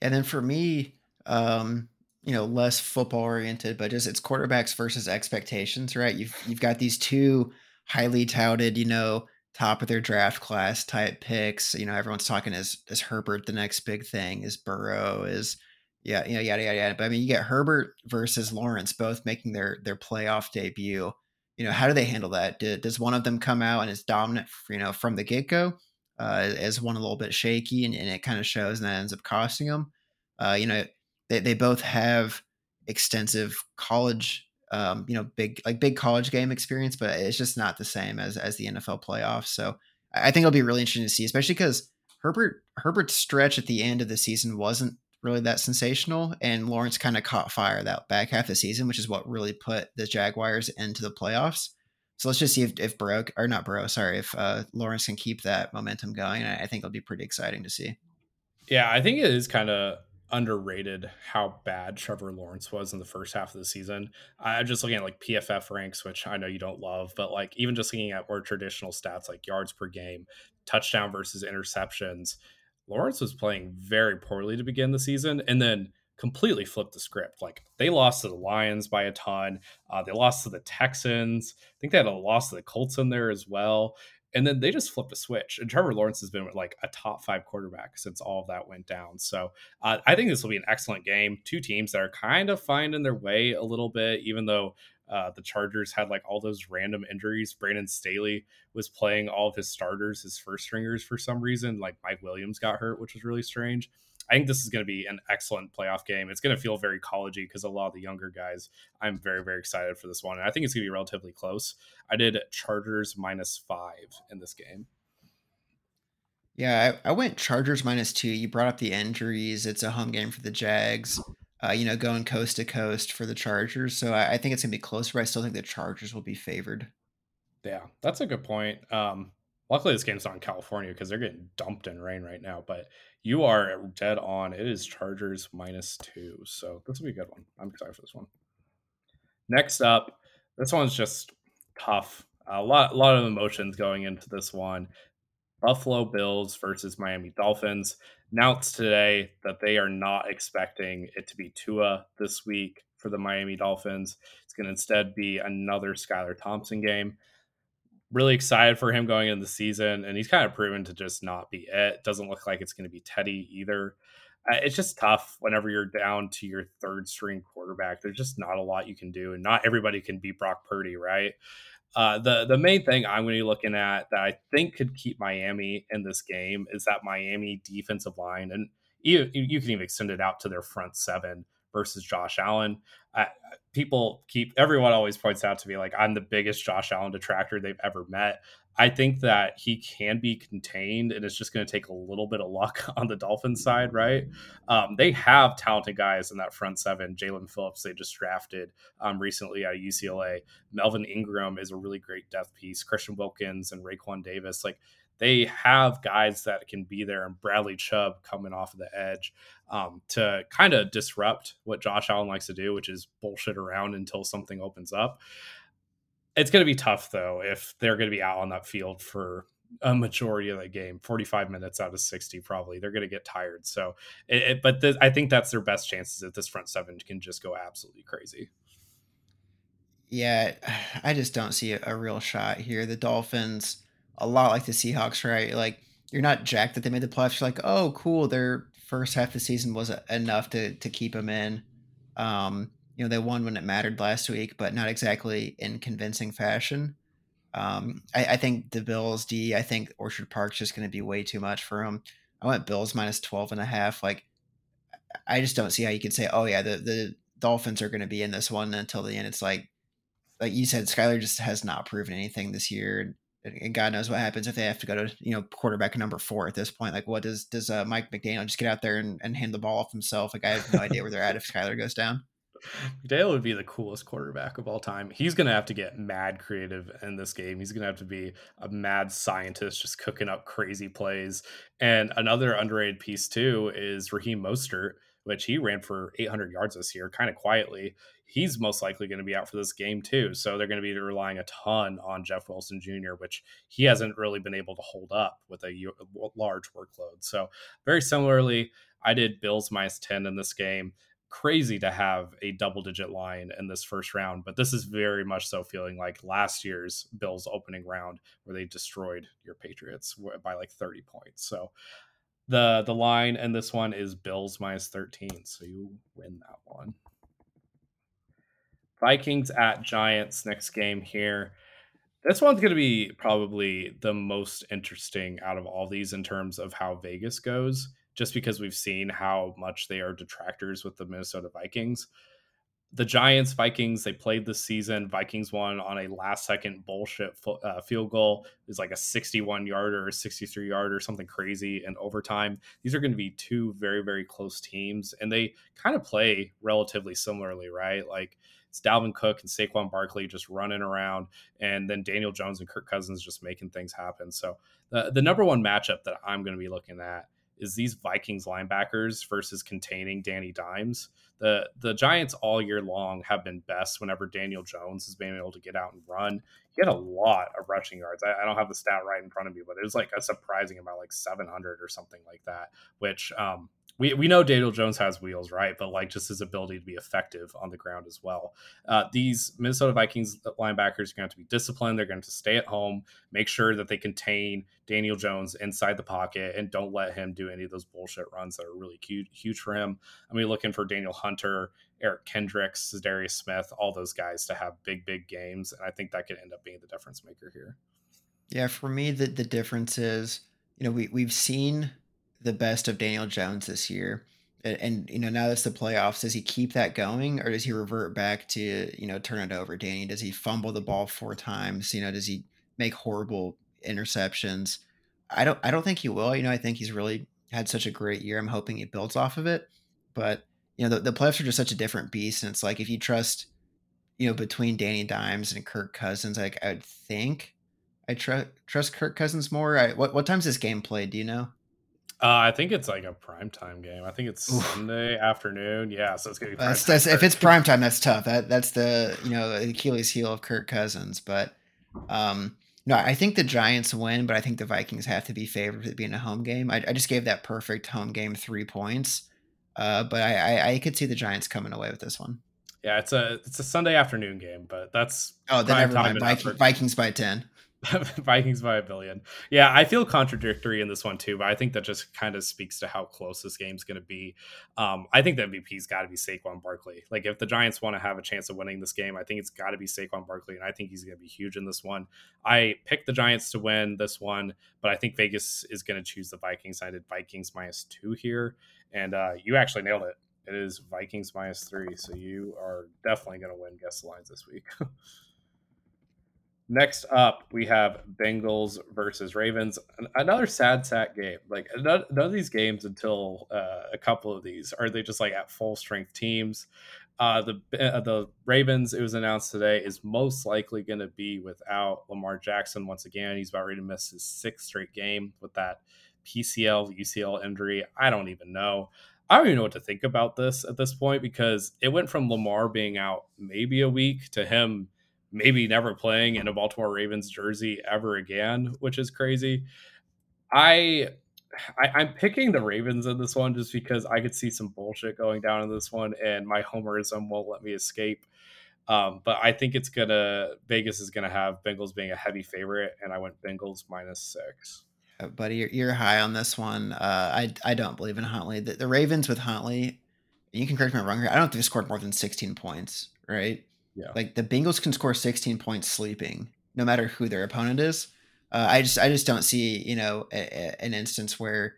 And then for me, um, you know, less football oriented, but just it's quarterbacks versus expectations, right? You've you've got these two highly touted, you know, top of their draft class type picks. You know, everyone's talking as is Herbert the next big thing? Is Burrow? Is yeah, you know, yada yada yada. But I mean, you get Herbert versus Lawrence both making their their playoff debut. You know, how do they handle that? does one of them come out and is dominant, you know, from the get go? Uh, is one a little bit shaky and, and it kind of shows and that ends up costing them? Uh, you know, they, they both have extensive college um, you know, big like big college game experience, but it's just not the same as as the NFL playoffs. So I think it'll be really interesting to see, especially because Herbert Herbert's stretch at the end of the season wasn't really that sensational, and Lawrence kind of caught fire that back half of the season, which is what really put the Jaguars into the playoffs. So let's just see if if Burrow or not Burrow, sorry, if uh, Lawrence can keep that momentum going. I think it'll be pretty exciting to see. Yeah, I think it is kind of underrated how bad Trevor Lawrence was in the first half of the season. I'm just looking at like PFF ranks, which I know you don't love, but like even just looking at more traditional stats like yards per game, touchdown versus interceptions, Lawrence was playing very poorly to begin the season and then completely flipped the script. Like they lost to the Lions by a ton. Uh, they lost to the Texans. I think they had a loss to the Colts in there as well and then they just flipped a switch. And Trevor Lawrence has been like a top five quarterback since all of that went down. So uh, I think this will be an excellent game. Two teams that are kind of finding their way a little bit, even though uh, the Chargers had like all those random injuries. Brandon Staley was playing all of his starters, his first stringers for some reason. Like Mike Williams got hurt, which was really strange. I think this is going to be an excellent playoff game. It's going to feel very collegey because a lot of the younger guys. I'm very very excited for this one, and I think it's going to be relatively close. I did Chargers minus five in this game. Yeah, I, I went Chargers minus two. You brought up the injuries. It's a home game for the Jags. Uh, you know, going coast to coast for the Chargers. So I, I think it's gonna be closer. But I still think the Chargers will be favored. Yeah, that's a good point. Um, luckily, this game's not in California because they're getting dumped in rain right now. But you are dead on. It is Chargers minus two. So this will be a good one. I'm excited for this one. Next up, this one's just tough. A lot, a lot of emotions going into this one. Buffalo Bills versus Miami Dolphins announced today that they are not expecting it to be Tua this week for the Miami Dolphins. It's going to instead be another Skylar Thompson game really excited for him going into the season, and he's kind of proven to just not be it. Doesn't look like it's going to be Teddy either. Uh, it's just tough whenever you're down to your third string quarterback. There's just not a lot you can do, and not everybody can be Brock Purdy, right? Uh, the the main thing I'm going to be looking at that I think could keep Miami in this game is that Miami defensive line, and you you can even extend it out to their front seven versus Josh Allen. Uh, people keep everyone always points out to me like I'm the biggest Josh Allen detractor they've ever met. I think that he can be contained, and it's just going to take a little bit of luck on the Dolphins side, right? Um, they have talented guys in that front seven. Jaelan Phillips, they just drafted um, recently out of UCLA. Melvin Ingram is a really great depth piece. Christian Wilkins and Raekwon Davis, like they have guys that can be there, and Bradley Chubb coming off of the edge um, to kind of disrupt what Josh Allen likes to do, which is bullshit around until something opens up. It's going to be tough though if they're going to be out on that field for a majority of the game 45 minutes out of 60 probably. They're going to get tired. So it, it, but i think that's their best chances that this front seven can just go absolutely crazy. Yeah i just don't see a real shot here. The dolphins a lot like the seahawks right like you're not jacked that they made the playoffs you're like oh cool their first half of the season was enough to to keep them in um you know they won when it mattered last week but not exactly in convincing fashion um, I, I, think the Bills D, I think Orchard Park's just going to be way too much for them. I went Bills minus 12 and a half. Like, I just don't see how you could say, oh, yeah, the, the Dolphins are going to be in this one until the end. It's like, like you said, Skylar just has not proven anything this year. And, God knows what happens if they have to go to, you know, quarterback number four at this point. Like, what does, does uh, Mike McDaniel just get out there and, and hand the ball off himself? Like, I have no idea where they're at if Skylar goes down. Dale would be the coolest quarterback of all time. He's going to have to get mad creative in this game. He's going to have to be a mad scientist just cooking up crazy plays. And another underrated piece, too, is Raheem Mostert, which he ran for 800 yards this year, kind of quietly. He's most likely going to be out for this game, too. So they're going to be relying a ton on Jeff Wilson Jr., which he hasn't really been able to hold up with a large workload. So, very similarly, I did Bills minus 10 in this game crazy to have a double digit line in this first round, but this is very much so feeling like last year's Bills opening round where they destroyed your Patriots by like 30 points. So the the line in this one is Bills minus 13, so you win that one. Vikings at Giants next game here. This one's going to be probably the most interesting out of all these in terms of how Vegas goes just because we've seen how much they are detractors with the Minnesota Vikings. The Giants, Vikings, they played this season. Vikings won on a last second bullshit uh, field goal. It was like a 61 yarder or 63 yarder, something crazy in overtime. These are going to be two very, very close teams, and they kind of play relatively similarly, right? Like it's Dalvin Cook and Saquon Barkley just running around, and then Daniel Jones and Kirk Cousins just making things happen. So the, the number one matchup that I'm going to be looking at is these Vikings linebackers versus containing Danny Dimes. The the Giants all year long have been best whenever Daniel Jones has been able to get out and run. He had a lot of rushing yards. I, I don't have the stat right in front of me, but it was like a surprising amount, like 700 or something like that, which um, we, we know Daniel Jones has wheels, right? But like just his ability to be effective on the ground as well. Uh, these Minnesota Vikings linebackers are going to, to be disciplined. They're going to stay at home, make sure that they contain Daniel Jones inside the pocket, and don't let him do any of those bullshit runs that are really huge, huge for him. I mean, looking for Danielle Hunter, Eric Kendricks, Darius Smith, all those guys to have big, big games, and I think that could end up being the difference maker here. Yeah, for me, the the difference is, you know, we we've seen the best of Daniel Jones this year. And, and, you know, now that's the playoffs. Does he keep that going, or does he revert back to you know turn it over? Danny, does he fumble the ball four times? You know, does he make horrible interceptions? I don't. I don't think he will. You know, I think he's really had such a great year. I'm hoping he builds off of it. But you know, the, the playoffs are just such a different beast, and it's like if you trust, you know, between Danny Dimes and Kirk Cousins, like I would think I tr- trust Kirk Cousins more. I, what what time's this game played? Do you know? Uh, I think it's like a prime time game. I think it's Oof. Sunday afternoon. Yeah, so it's gonna be. That's, that's if it's prime time, that's tough. That that's the you know Achilles heel of Kirk Cousins. But um, no, I think the Giants win, but I think the Vikings have to be favored with it being a home game. I, I just gave that perfect home game three points, uh, but I, I, I could see the Giants coming away with this one. Yeah, it's a it's a Sunday afternoon game, but that's oh then never mind. Viking, Vikings by ten. Vikings by a billion. Yeah, I feel contradictory in this one too, but I think that just kind of speaks to how close this game's going to be. Um, I think the MVP's got to be Saquon Barkley. Like, if the Giants want to have a chance of winning this game, I think it's got to be Saquon Barkley, and I think he's going to be huge in this one. I picked the Giants to win this one, but I think Vegas is going to choose the Vikings. I did Vikings minus two here, and uh, you actually nailed it. It is Vikings minus three, so you are definitely going to win guess the lines this week. Next up, we have Bengals versus Ravens. Another sad, sack game. Like none, none of these games until uh, a couple of these are they just like at full strength teams. Uh, the uh, the Ravens, it was announced today, is most likely going to be without Lamar Jackson once again. He's about ready to miss his sixth straight game with that PCL UCL injury. I don't even know. I don't even know what to think about this at this point because it went from Lamar being out maybe a week to him maybe never playing in a Baltimore Ravens jersey ever again, which is crazy. I, I am picking the Ravens in this one just because I could see some bullshit going down in this one, and my homerism won't let me escape. Um, but I think it's gonna Vegas is gonna have Bengals being a heavy favorite, and I went Bengals minus six. Uh, buddy, you're, you're, high on this one. Uh, I I don't believe in Huntley. The, the, Ravens with Huntley, you can correct me if I'm wrong here. I don't think they scored more than 16 points, right? Yeah. Like the Bengals can score 16 points sleeping, no matter who their opponent is. Uh, I just I just don't see you know a, a, an instance where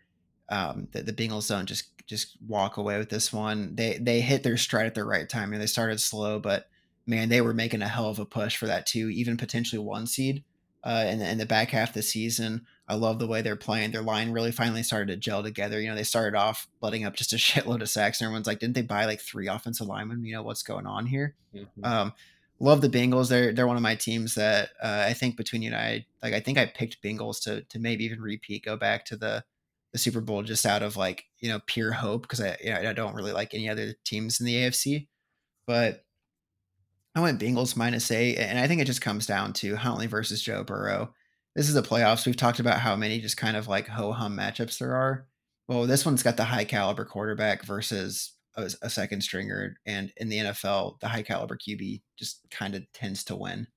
um, the, the Bengals don't just just walk away with this one. They they hit their stride at the right time. Mean, they started slow, but man, they were making a hell of a push for that too, even potentially one seed uh, in, the, in the back half of the season. I love the way they're playing. Their line really finally started to gel together. You know, they started off letting up just a shitload of sacks, and everyone's like, "Didn't they buy like three offensive linemen? You know, what's going on here?" Mm-hmm. Um, love the Bengals. They're they're one of my teams that uh, I think between you and I, like I think I picked Bengals to to maybe even repeat, go back to the the Super Bowl just out of like you know pure hope because I you know, I don't really like any other teams in the AFC, but I went Bengals minus eight, and I think it just comes down to Huntley versus Joe Burrow. This is the playoffs. We've talked about how many just kind of like ho hum matchups there are. Well, this one's got the high caliber quarterback versus a, a second stringer, and in the NFL, the high caliber QB just kind of tends to win.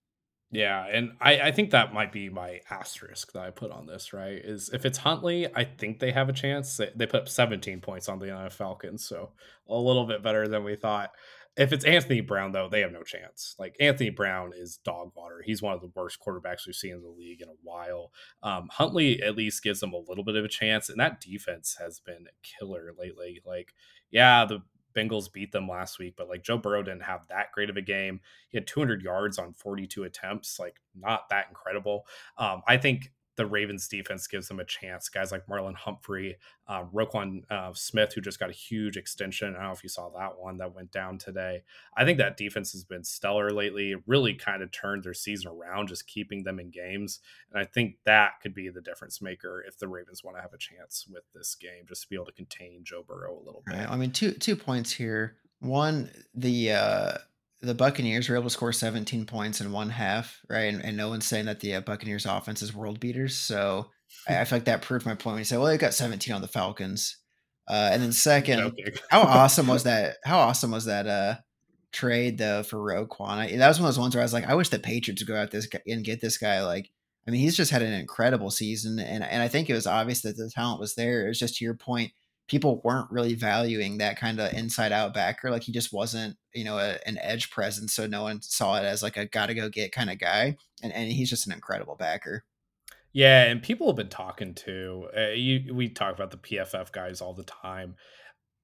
Yeah, and I, I think that might be my asterisk that I put on this, right? Is if it's Huntley, I think they have a chance. They, they put up 17 points on the NFL Falcons, so a little bit better than we thought. If it's Anthony Brown, though, they have no chance. Like Anthony Brown is dog water. He's one of the worst quarterbacks we've seen in the league in a while. Um, Huntley at least gives them a little bit of a chance, and that defense has been killer lately. Like, yeah, the Bengals beat them last week, but like Joe Burrow didn't have that great of a game. He had 200 yards on 42 attempts, like not that incredible. Um, I think the Ravens defense gives them a chance. Guys like Marlon Humphrey, uh, Roquan uh, Smith, who just got a huge extension. I don't know if you saw that one that went down today. I think that defense has been stellar lately. It really kind of turned their season around, just keeping them in games. And I think that could be the difference maker if the Ravens want to have a chance with this game, just to be able to contain Joe Burrow a little bit. Right. I mean, two two points here. One, the uh, the Buccaneers were able to score 17 points in one half, right? And, and no one's saying that the uh, Buccaneers offense is world beaters. So I, I, feel like that proved my point when you say, well, they got 17 on the Falcons. Uh, and then second, how awesome was that? How awesome was that uh, trade though for Roquan? I, that was one of those ones where I was like, I wish the Patriots would go out this guy and get this guy. Like, I mean, he's just had an incredible season, and and I think it was obvious that the talent was there. It was just to your point people weren't really valuing that kind of inside out backer. Like he just wasn't, you know, a, an edge presence. So no one saw it as like a gotta go get kind of guy. And, and he's just an incredible backer. Yeah. And people have been talking to, uh, you, we talk about the PFF guys all the time.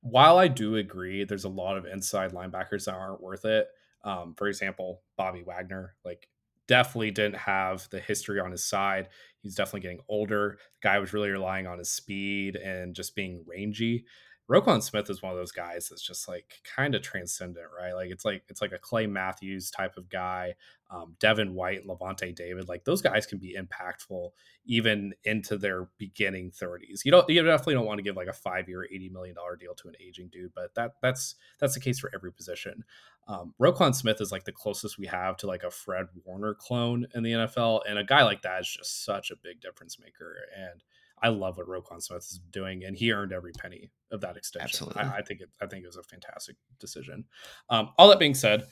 While I do agree, there's a lot of inside linebackers that aren't worth it. Um, for example, Bobby Wagner, like definitely didn't have the history on his side. He's definitely getting older. The guy was really relying on his speed and just being rangy. Roquan Smith is one of those guys that's just like kind of transcendent, right? Like it's like it's like a Clay Matthews type of guy. Um, Devin White and Lavonte David, like those guys can be impactful even into their beginning 30s. You don't you definitely don't want to give like a five year, eighty million dollar deal to an aging dude, but that that's that's the case for every position. Um, Roquan Smith is like the closest we have to like a Fred Warner clone in the NFL, and a guy like that is just such a big difference maker. And I love what Roquan Smith is doing, and he earned every penny of that extension. Absolutely, I, I think it. I think it was a fantastic decision. Um, all that being said,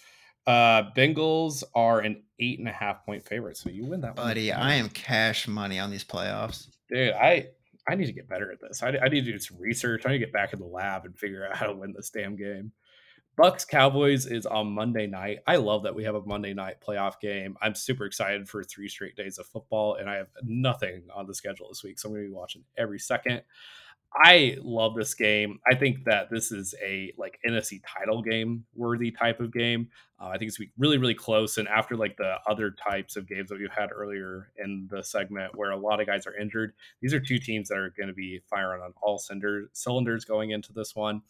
uh, Bengals are an eight and a half point favorite, so you win that, buddy. One. I am cash money on these playoffs, dude. I I need to get better at this. I, I need to do some research. I need to get back in the lab and figure out how to win this damn game. Bucks Cowboys is on Monday night. I love that we have a Monday night playoff game. I'm super excited for three straight days of football, and I have nothing on the schedule this week, so I'm going to be watching every second. I love this game. I think that this is a like NFC title game worthy type of game. Uh, I think it's really really close. And after like the other types of games that we've had earlier in the segment, where a lot of guys are injured, these are two teams that are going to be firing on all cylinders going into this one.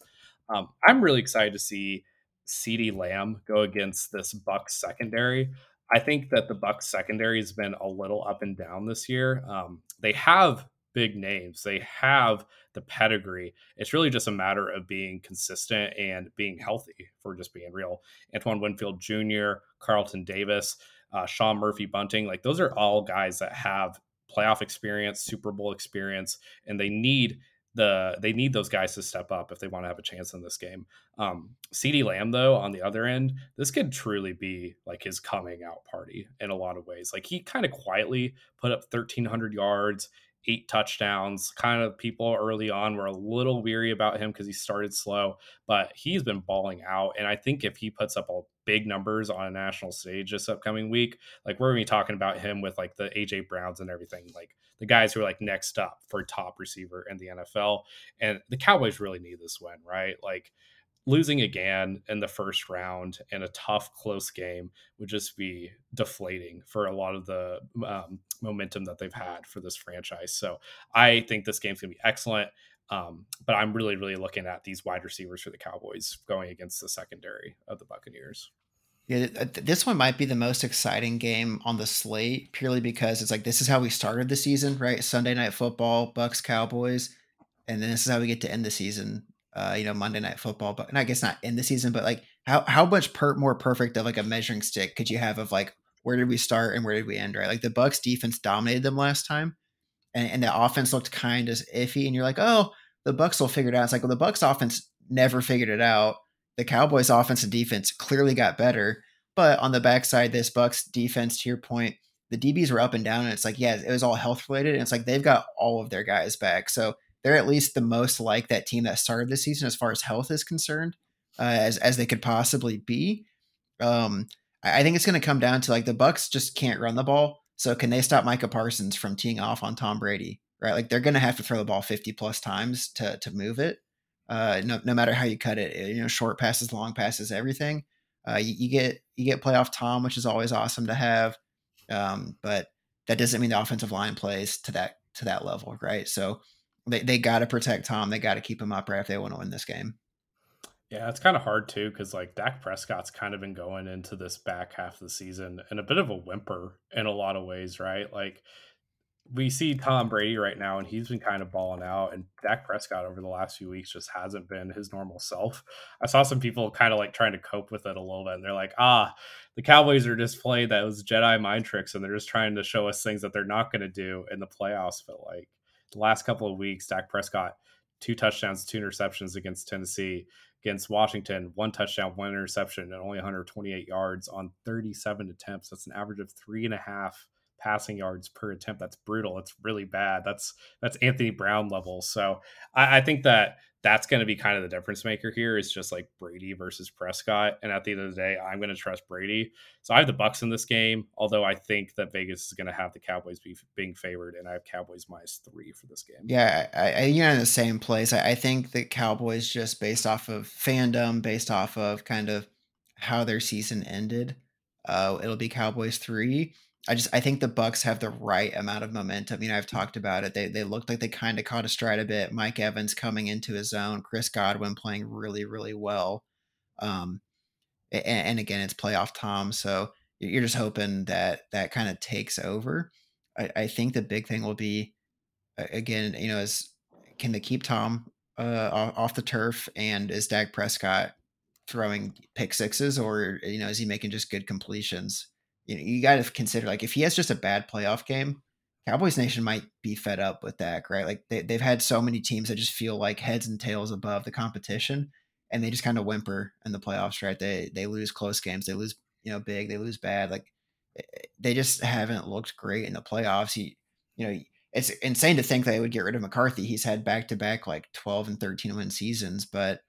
Um, I'm really excited to see CeeDee Lamb go against this Bucks secondary. I think that the Bucks secondary has been a little up and down this year. Um, they have big names. They have the pedigree. It's really just a matter of being consistent and being healthy, for just being real. Antoine Winfield Jr., Carlton Davis. uh, Sean Murphy Bunting. Like those are all guys that have playoff experience, Super Bowl experience, and they need the they need those guys to step up if they want to have a chance in this game. Um, CeeDee Lamb, though, on the other end, this could truly be like his coming out party in a lot of ways. Like he kind of quietly put up 1,300 yards, eight touchdowns. Kind of people early on were a little weary about him because he started slow, but he's been balling out. And I think if he puts up a big numbers on a national stage this upcoming week, like we're gonna be talking about him with like the AJ Browns and everything, like the guys who are like next up for top receiver in the NFL. And the Cowboys really need this win, right? Like losing again in the first round in a tough, close game would just be deflating for a lot of the um, momentum that they've had for this franchise. So I think this game's gonna be excellent. Um, but I'm really, really looking at these wide receivers for the Cowboys going against the secondary of the Buccaneers. Yeah, this one might be the most exciting game on the slate purely because it's like this is how we started the season, right? Sunday night football, Bucks Cowboys, and then this is how we get to end the season. Uh, you know, Monday night football, but and I guess not in the season, but like how how much per, more perfect of like a measuring stick could you have of like where did we start and where did we end, right? Like the Bucks defense dominated them last time, and, and the offense looked kind of iffy, and you're like, oh, the Bucks will figure it out. It's like, well, the Bucks offense never figured it out. The Cowboys offense and defense clearly got better, but on the backside, this Bucks defense, to your point, the DBs were up and down, and it's like, yeah, it was all health related, and it's like they've got all of their guys back, so they're at least the most like that team that started the season as far as health is concerned, uh, as as they could possibly be. Um, I, think it's going to come down to like the Bucks just can't run the ball, so can they stop Micah Parsons from teeing off on Tom Brady? right? Like they're going to have to throw the ball 50 plus times to to move it. Uh, no, no matter how you cut it, you know, short passes, long passes, everything. Uh, you, you, get you get playoff Tom, which is always awesome to have. Um, but that doesn't mean the offensive line plays to that to that level, right? So they, they got to protect Tom. They got to keep him upright if they want to win this game. Yeah, it's kind of hard too because like Dak Prescott's kind of been going into this back half of the season in a bit of a whimper in a lot of ways, right? Like we see Tom Brady right now, and he's been kind of balling out. And Dak Prescott over the last few weeks just hasn't been his normal self. I saw some people kind of like trying to cope with it a little bit, and they're like, "Ah, the Cowboys are just playing those Jedi mind tricks, and they're just trying to show us things that they're not going to do in the playoffs." But like the last couple of weeks, Dak Prescott two touchdowns, two interceptions against Tennessee. Against Washington, one touchdown, one interception, and only 128 yards on 37 attempts. That's an average of three and a half passing yards per attempt. That's brutal. That's really bad. That's that's Anthony Brown level. So I, I think that that's going to be kind of the difference maker here is just like Brady versus Prescott. And at the end of the day, I'm going to trust Brady. So I have the Bucks in this game, although I think that Vegas is going to have the Cowboys be, being favored, and I have Cowboys minus three for this game. Yeah, I, I, you're in the same place. I, I think the Cowboys just based off of fandom, based off of kind of how their season ended, uh, it'll be Cowboys three. I just I think the Bucks have the right amount of momentum. You know, I've talked about it. They they looked like they kind of caught a stride a bit. Mike Evans coming into his own. Chris Godwin playing really really well. Um, and, and again, it's playoff Tom, so you're just hoping that that kind of takes over. I, I think the big thing will be again, you know, is can they keep Tom uh, off the turf, and is Dak Prescott throwing pick sixes, or you know, is he making just good completions? you know, you got to consider like if he has just a bad playoff game, Cowboys Nation might be fed up with that, right? Like they, they've had so many teams that just feel like heads and tails above the competition, and they just kind of whimper in the playoffs, right? They they lose close games, they lose you know big, they lose bad, like eh, they just haven't looked great in the playoffs. He, you know, it's insane to think they would get rid of McCarthy. He's had back to back like twelve and thirteen win seasons, but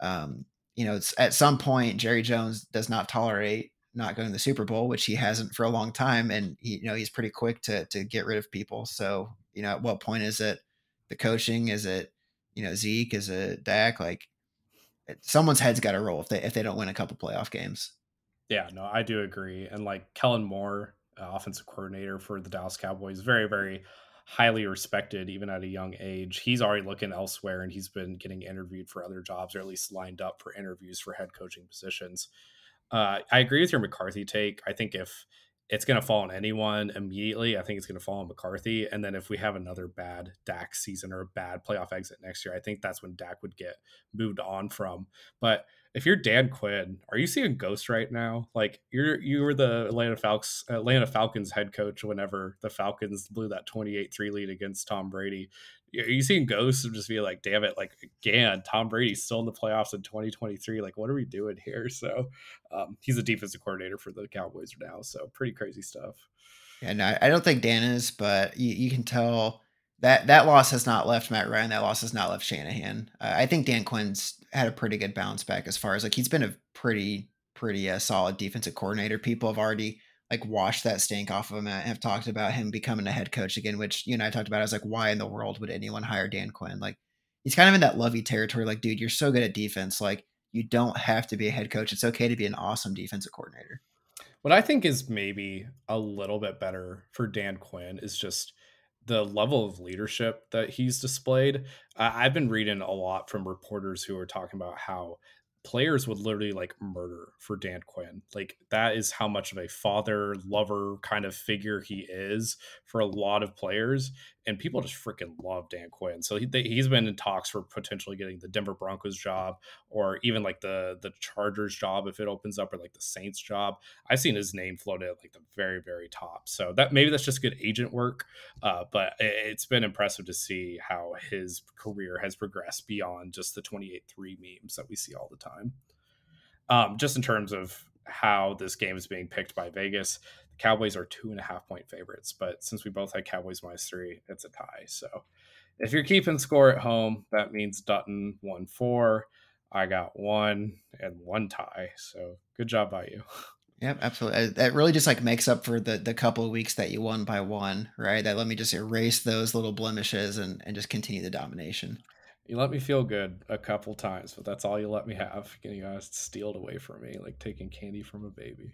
um, you know, it's at some point Jerry Jones does not tolerate not going to the Super Bowl, which he hasn't for a long time, and he, you know he's pretty quick to to get rid of people. So you know, at what point is it the coaching? Is it you know Zeke? Is it Dak? Like someone's head's got to roll if they if they don't win a couple playoff games. Yeah, no, I do agree. And like Kellen Moore, uh, offensive coordinator for the Dallas Cowboys, very very highly respected even at a young age. He's already looking elsewhere and he's been getting interviewed for other jobs or at least lined up for interviews for head coaching positions. Uh, I agree with your McCarthy take. I think if it's going to fall on anyone immediately, I think it's going to fall on McCarthy. And then if we have another bad Dak season or a bad playoff exit next year, I think that's when Dak would get moved on from. But if you're Dan Quinn, are you seeing ghosts right now? Like you're you were the Atlanta Falcons Atlanta Falcons head coach whenever the Falcons blew that 28-3 lead against Tom Brady. Are you seeing ghosts and just be like, damn it, like again, Tom Brady's still in the playoffs in 2023. Like, what are we doing here? So um, he's a defensive coordinator for the Cowboys now. So pretty crazy stuff. Yeah, no, I don't think Dan is, but you, you can tell that that loss has not left Matt Ryan. That loss has not left Shanahan. Uh, I think Dan Quinn's had a pretty good bounce back as far as like he's been a pretty pretty uh, solid defensive coordinator. People have already like washed that stink off of him and have talked about him becoming a head coach again. Which you know I talked about. I was like, why in the world would anyone hire Dan Quinn? Like he's kind of in that Lovie territory. Like, dude, you're so good at defense. Like you don't have to be a head coach. It's okay to be an awesome defensive coordinator. What I think is maybe a little bit better for Dan Quinn is just the level of leadership that he's displayed. I've been reading a lot from reporters who are talking about how players would literally like murder for Dan Quinn. Like that is how much of a father, lover kind of figure he is for a lot of players, and people just freaking love Dan Quinn. So he, he's been in talks for potentially getting the Denver Broncos job, or even like the the Chargers job if it opens up, or like the Saints job. I've seen his name floated at like the very very top. So that maybe that's just good agent work, uh, but it's been impressive to see how his career has progressed beyond just the 28-3 memes that we see all the time. Um, just in terms of how this game is being picked by Vegas. Cowboys are two and a half point favorites, but since we both had Cowboys minus three, it's a tie. So if you're keeping score at home, that means Dutton won four. I got one and one tie. So good job by you. Yep, absolutely. Uh, that really just like makes up for the the couple of weeks that you won by one, right? That let me just erase those little blemishes and and just continue the domination. You let me feel good a couple times, but that's all you let me have. You guys steal it away from me, like taking candy from a baby.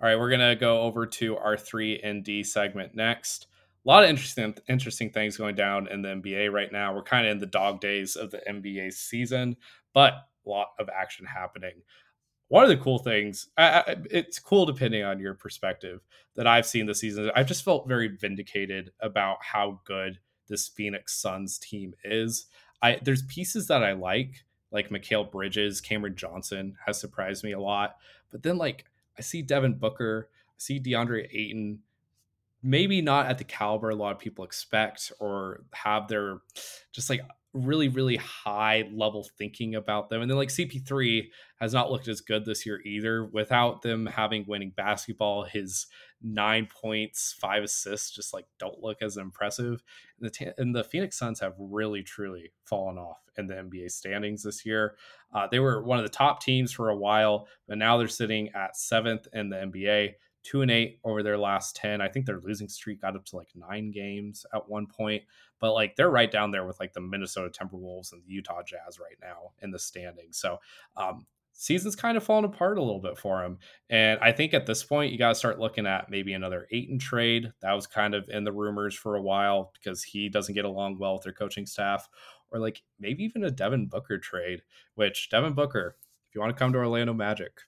All right, we're gonna go over to our three and D segment next. A lot of interesting interesting things going down in the NBA right now. We're kind of in the dog days of the NBA season, but a lot of action happening. One of the cool things, I, it's cool depending on your perspective, that I've seen this season. I've just felt very vindicated about how good this Phoenix Suns team is. I there's pieces that I like, like Mikal Bridges, Cameron Johnson has surprised me a lot. But then like I see Devin Booker, I see DeAndre Ayton, maybe not at the caliber a lot of people expect or have their just like really really high level thinking about them. And then like cp3 has not looked as good this year either without them having winning basketball his nine points five assists just like don't look as impressive and the, and the phoenix suns have really truly fallen off in the nba standings this year uh, they were one of the top teams for a while but now they're sitting at seventh in the nba two and eight over their last 10. I think their losing streak got up to like nine games at one point, but like they're right down there with like the Minnesota Timberwolves and the Utah Jazz right now in the standings. So, um, season's kind of fallen apart a little bit for him. And I think at this point, you got to start looking at maybe another Ayton trade. That was kind of in the rumors for a while because he doesn't get along well with their coaching staff, or like maybe even a Devin Booker trade, which Devin Booker, if you want to come to Orlando Magic,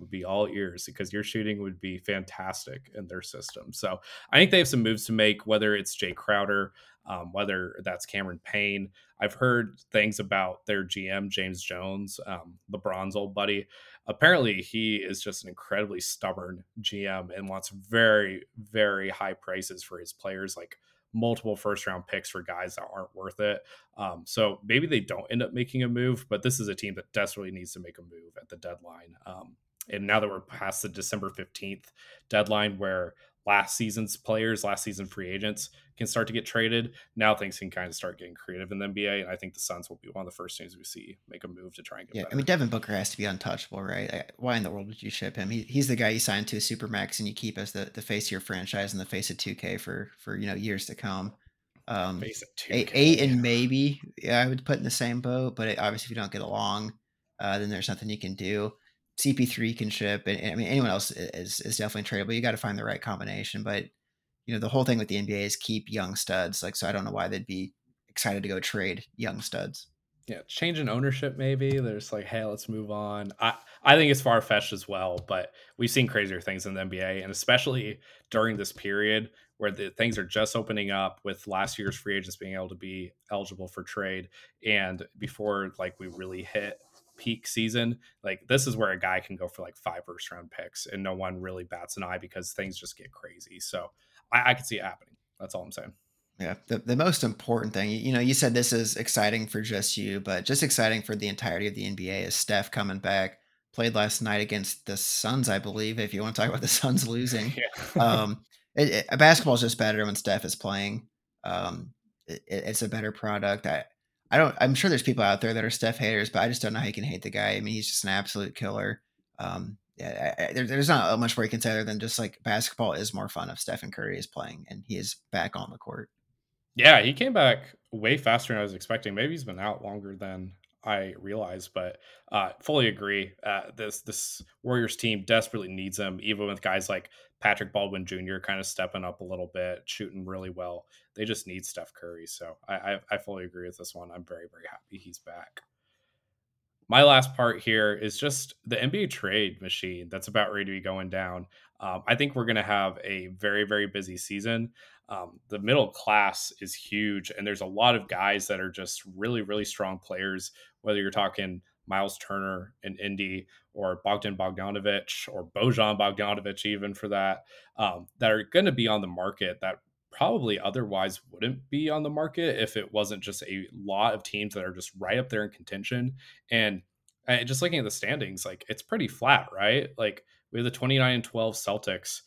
would be all ears because your shooting would be fantastic in their system. So I think they have some moves to make, whether it's Jae Crowder, um, whether that's Cameron Payne. I've heard things about their GM, James Jones, um, LeBron's old buddy. Apparently, he is just an incredibly stubborn GM and wants very, very high prices for his players, like multiple first round picks for guys that aren't worth it. Um, so maybe they don't end up making a move, but this is a team that desperately needs to make a move at the deadline. Um, and now that we're past the December 15th deadline where last season's players, last season free agents can start to get traded, now things can kind of start getting creative in the NBA. And I think the Suns will be one of the first teams we see make a move to try and get yeah, better. I mean, Devin Booker has to be untouchable, right? Why in the world would you ship him? He, he's the guy you signed to a super max and you keep as the, the face of your franchise and the face of 2K for, for you know, years to come. Um, eight, eight and maybe, yeah, I would put in the same boat, but it, obviously if you don't get along, uh, then there's nothing you can do. CP3 can ship, and, and I mean anyone else is is definitely tradable. You got to find the right combination, but you know the whole thing with the NBA is keep young studs. Like so, I don't know why they'd be excited to go trade young studs. Yeah, change in ownership maybe. There's like, hey, let's move on. I I think it's far fetched as well, but we've seen crazier things in the NBA, and especially during this period where the things are just opening up with last year's free agents being able to be eligible for trade, and before like we really hit peak season, like this is where a guy can go for like five first round picks and no one really bats an eye because things just get crazy. So I, I can see it happening. That's all I'm saying. Yeah, the, the most important thing, you know, you said this is exciting for just you, but just exciting for the entirety of the NBA is Steph coming back. Played last night against the Suns, I believe. If you want to talk about the Suns losing, yeah. um, it, it, basketball is just better when Steph is playing. Um, it, it's a better product. I, I don't. I'm sure there's people out there that are Steph haters, but I just don't know how you can hate the guy. I mean, he's just an absolute killer. Um, yeah, I, there, there's not much more you can say other than just like basketball is more fun if Stephen Curry is playing and he is back on the court. Yeah, he came back way faster than I was expecting. Maybe he's been out longer than I realized, but uh, fully agree. Uh, this this Warriors team desperately needs him, even with guys like Patrick Baldwin Jr. kind of stepping up a little bit, shooting really well. They just need Steph Curry. So I, I, I fully agree with this one. I'm very very happy he's back. My last part here is just the NBA trade machine that's about ready to be going down. Um, I think we're going to have a very very busy season um, the middle class is huge and there's a lot of guys that are just really really strong players whether you're talking Myles Turner in indy or bogdan bogdanovic or bojan bogdanovic even for that um, that are going to be on the market that probably otherwise wouldn't be on the market if it wasn't just a lot of teams that are just right up there in contention. And, and just looking at the standings like it's pretty flat right? Like we have the 29 and 12 celtics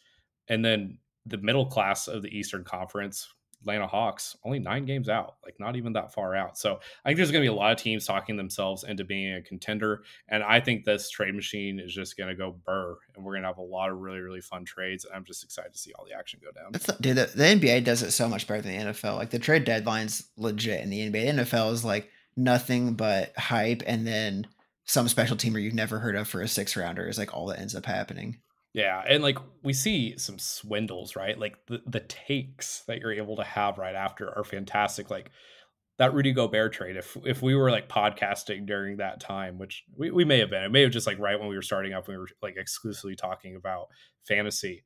and then the middle class of the Eastern Conference, Atlanta Hawks, only nine games out, like not even that far out. So I think there's going to be a lot of teams talking themselves into being a contender. And I think this trade machine is just going to go burr and we're going to have a lot of really, really fun trades. And I'm just excited to see all the action go down. dude, the, the, NBA does it so much better than the NFL. Like the trade deadline's legit in the NBA. The NFL is like nothing but hype and then some special teamer you've never heard of for a six rounder is like all that ends up happening. Yeah, and like we see some swindles, right? Like the, the takes that you're able to have right after are fantastic. Like that Rudy Gobert trade, if if we were like podcasting during that time, which we, we may have been, it may have just like right when we were starting up, we were like exclusively talking about fantasy.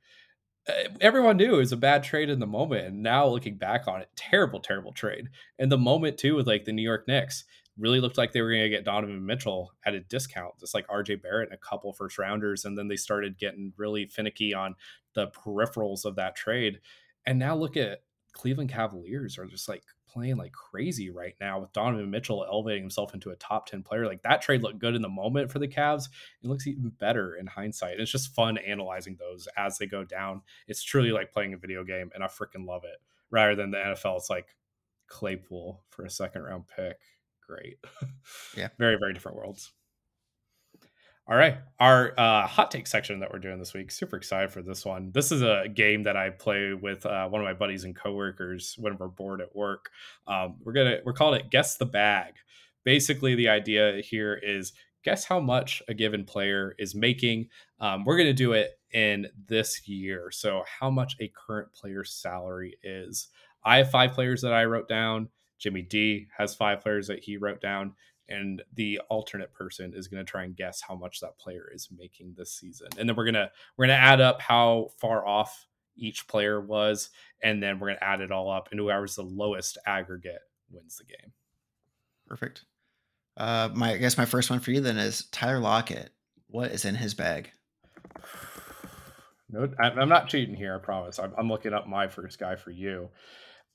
Uh, everyone knew it was a bad trade in the moment, and now looking back on it, terrible, terrible trade. And the moment too with like the New York Knicks, really looked like they were going to get Donovan Mitchell at a discount, just like RJ Barrett and a couple first rounders. And then they started getting really finicky on the peripherals of that trade. And now look at Cleveland Cavaliers are just like playing like crazy right now with Donovan Mitchell elevating himself into a top 10 player. Like that trade looked good in the moment for the Cavs. It looks even better in hindsight. It's just fun analyzing those as they go down. It's truly like playing a video game and I freaking love it. Rather than the NFL, it's like Claypool for a second round pick great. Yeah. very, very different worlds. All right. Our uh, hot take section that we're doing this week. Super excited for this one. This is a game that I play with uh, one of my buddies and coworkers when we're bored at work. Um, we're gonna we're calling it guess the bag. Basically, the idea here is guess how much a given player is making. Um, we're gonna do it in this year. So, how much a current player's salary is. I have five players that I wrote down. Jimmy D has five players that he wrote down, and the alternate person is going to try and guess how much that player is making this season. And then we're gonna we're gonna add up how far off each player was, and then we're gonna add it all up, and whoever's the lowest aggregate wins the game. Perfect. Uh, my I guess my first one for you then is Tyler Lockett. What is in his bag? No, I'm not cheating here. I promise. I'm, I'm looking up my first guy for you.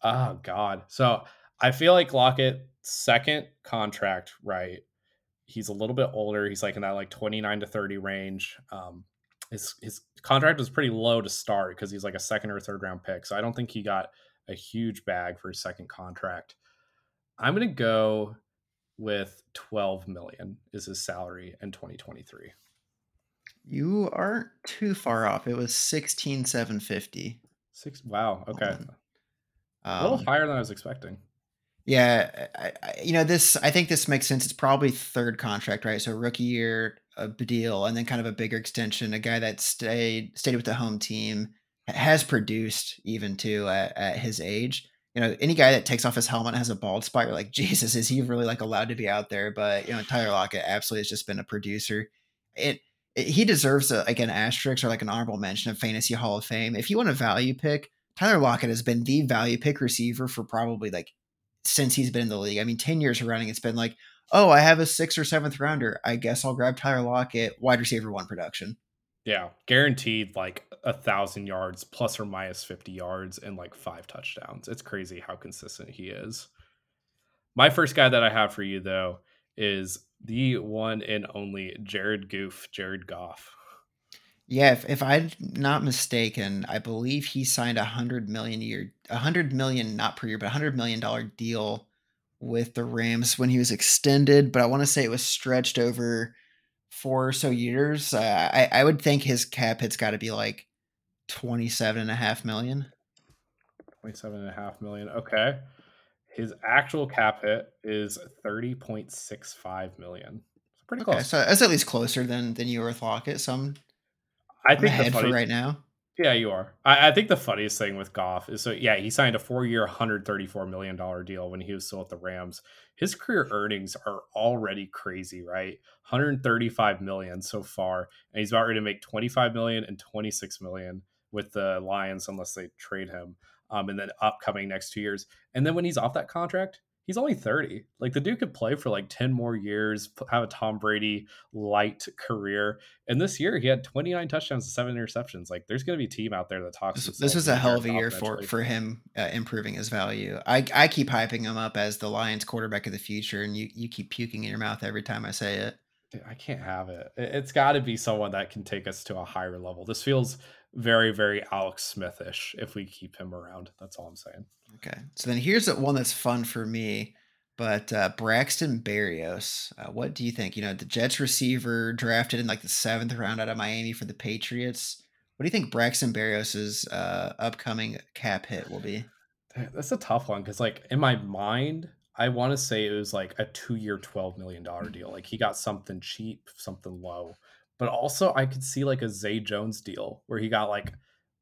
Oh God. So I feel like Lockett second contract, right? He's a little bit older. He's like in that like 29 to 30 range. Um, his his contract was pretty low to start because he's like a second or third round pick. So I don't think he got a huge bag for his second contract. I'm gonna go with 12 million is his salary in 2023. You aren't too far off. It was 16,750. Six. Wow. Okay. Um, a little higher than I was expecting. Yeah, I, you know this. I think this makes sense. It's probably third contract, right? So rookie year, a deal, and then kind of a bigger extension. A guy that stayed stayed with the home team has produced even too at, at his age. You know, any guy that takes off his helmet has a bald spot. You're like, Jesus, is he really like allowed to be out there? But you know, Tyler Lockett absolutely has just been a producer. It, it he deserves a, like an asterisk or like an honorable mention of fantasy Hall of Fame. If you want a value pick, Tyler Lockett has been the value pick receiver for probably like since he's been in the league. I mean, 10 years running, it's been like oh, I have a sixth or seventh rounder. I guess I'll grab Tyler Lockett, wide receiver one production. Yeah, guaranteed like a thousand yards plus or minus 50 yards and like five touchdowns. It's crazy how consistent he is. My first guy that I have for you though is the one and only Jared Goof, Jared Goff. Yeah, if, if I'm not mistaken, I believe he signed a hundred million a year, a hundred million not per year, but a hundred million dollar deal with the Rams when he was extended. But I want to say it was stretched over four or so years. Uh, I I would think his cap hit's got to be like twenty seven and a half million. Twenty-seven and a half million. Okay. His actual cap hit is 30.65 million. So pretty Okay, close. so that's at least closer than than you were with Lockett. So I'm, I think the ahead for right now. yeah, you are. I, I think the funniest thing with Goff is so yeah, he signed a four-year, 134 million dollar deal when he was still at the Rams. His career earnings are already crazy, right? 135 million so far, and he's about ready to make 25 million and 26 million with the Lions unless they trade him. Um, and then upcoming next two years, and then when he's off that contract, he's only 30. Like the dude could play for like 10 more years, have a Tom Brady light career. And this year he had 29 touchdowns and seven interceptions. Like there's going to be a team out there that talks. This, this was a hell of a year for for him uh, improving his value. I I keep hyping him up as the Lions quarterback of the future, and you you keep puking in your mouth every time I say it. Dude, I can't have. It- It's got to be someone that can take us to a higher level. This feels very, very Alex Smithish if we keep him around. That's all I'm saying. Okay, so then here's one that's fun for me. But uh, Braxton Berrios, uh, what do you think? You know, the Jets receiver drafted in like the seventh round out of Miami for the Patriots. What do you think Braxton Berrios's uh, upcoming cap hit will be? That's a tough one because, like, in my mind, I want to say it was like a two-year, twelve million dollar deal. Like he got something cheap, something low, but also I could see like a Zay Jones deal where he got like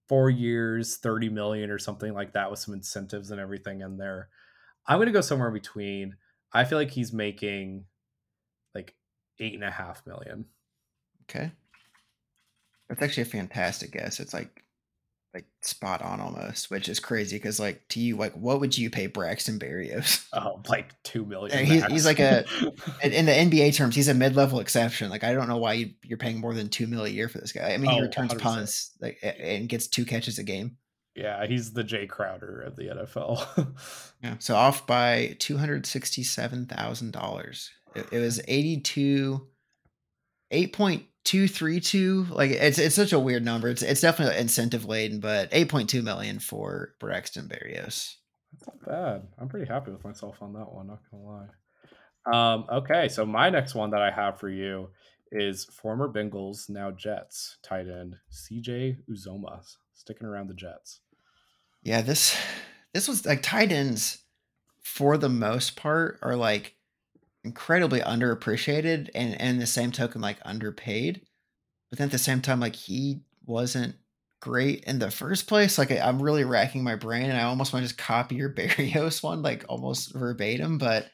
four years, thirty million or something like that with some incentives and everything in there. I'm gonna go somewhere between. I feel like he's making like eight and a half million. Okay, that's actually a fantastic guess. It's like like spot on almost, which is crazy because like to you, like what would you pay Braxton Berrios? Oh, like two million. He's- he's like a- In, the NBA terms, he's a mid-level exception. Like I don't know why you, you're paying more than two mil a year for this guy. I mean, he Oh, returns 100%. punts like and gets two catches a game. yeah, he's the Jae Crowder of the NFL. Yeah, so off by two hundred sixty-seven thousand dollars. It, it was eighty-two, eight point two three two. Like it's it's such a weird number. It's it's definitely incentive laden, but eight point two million for Braxton Berrios. That's not bad. I'm pretty happy with myself on that one, not gonna lie. Um, okay, so my next one that I have for you is former Bengals, now Jets tight end CJ Uzomah, sticking around the Jets. Yeah, this this was like tight ends for the most part are like incredibly underappreciated and and the same token like underpaid. But then at the same time, like he wasn't great in the first place. Like I, I'm really racking my brain and I almost want to just copy your Berrios one, like almost verbatim, but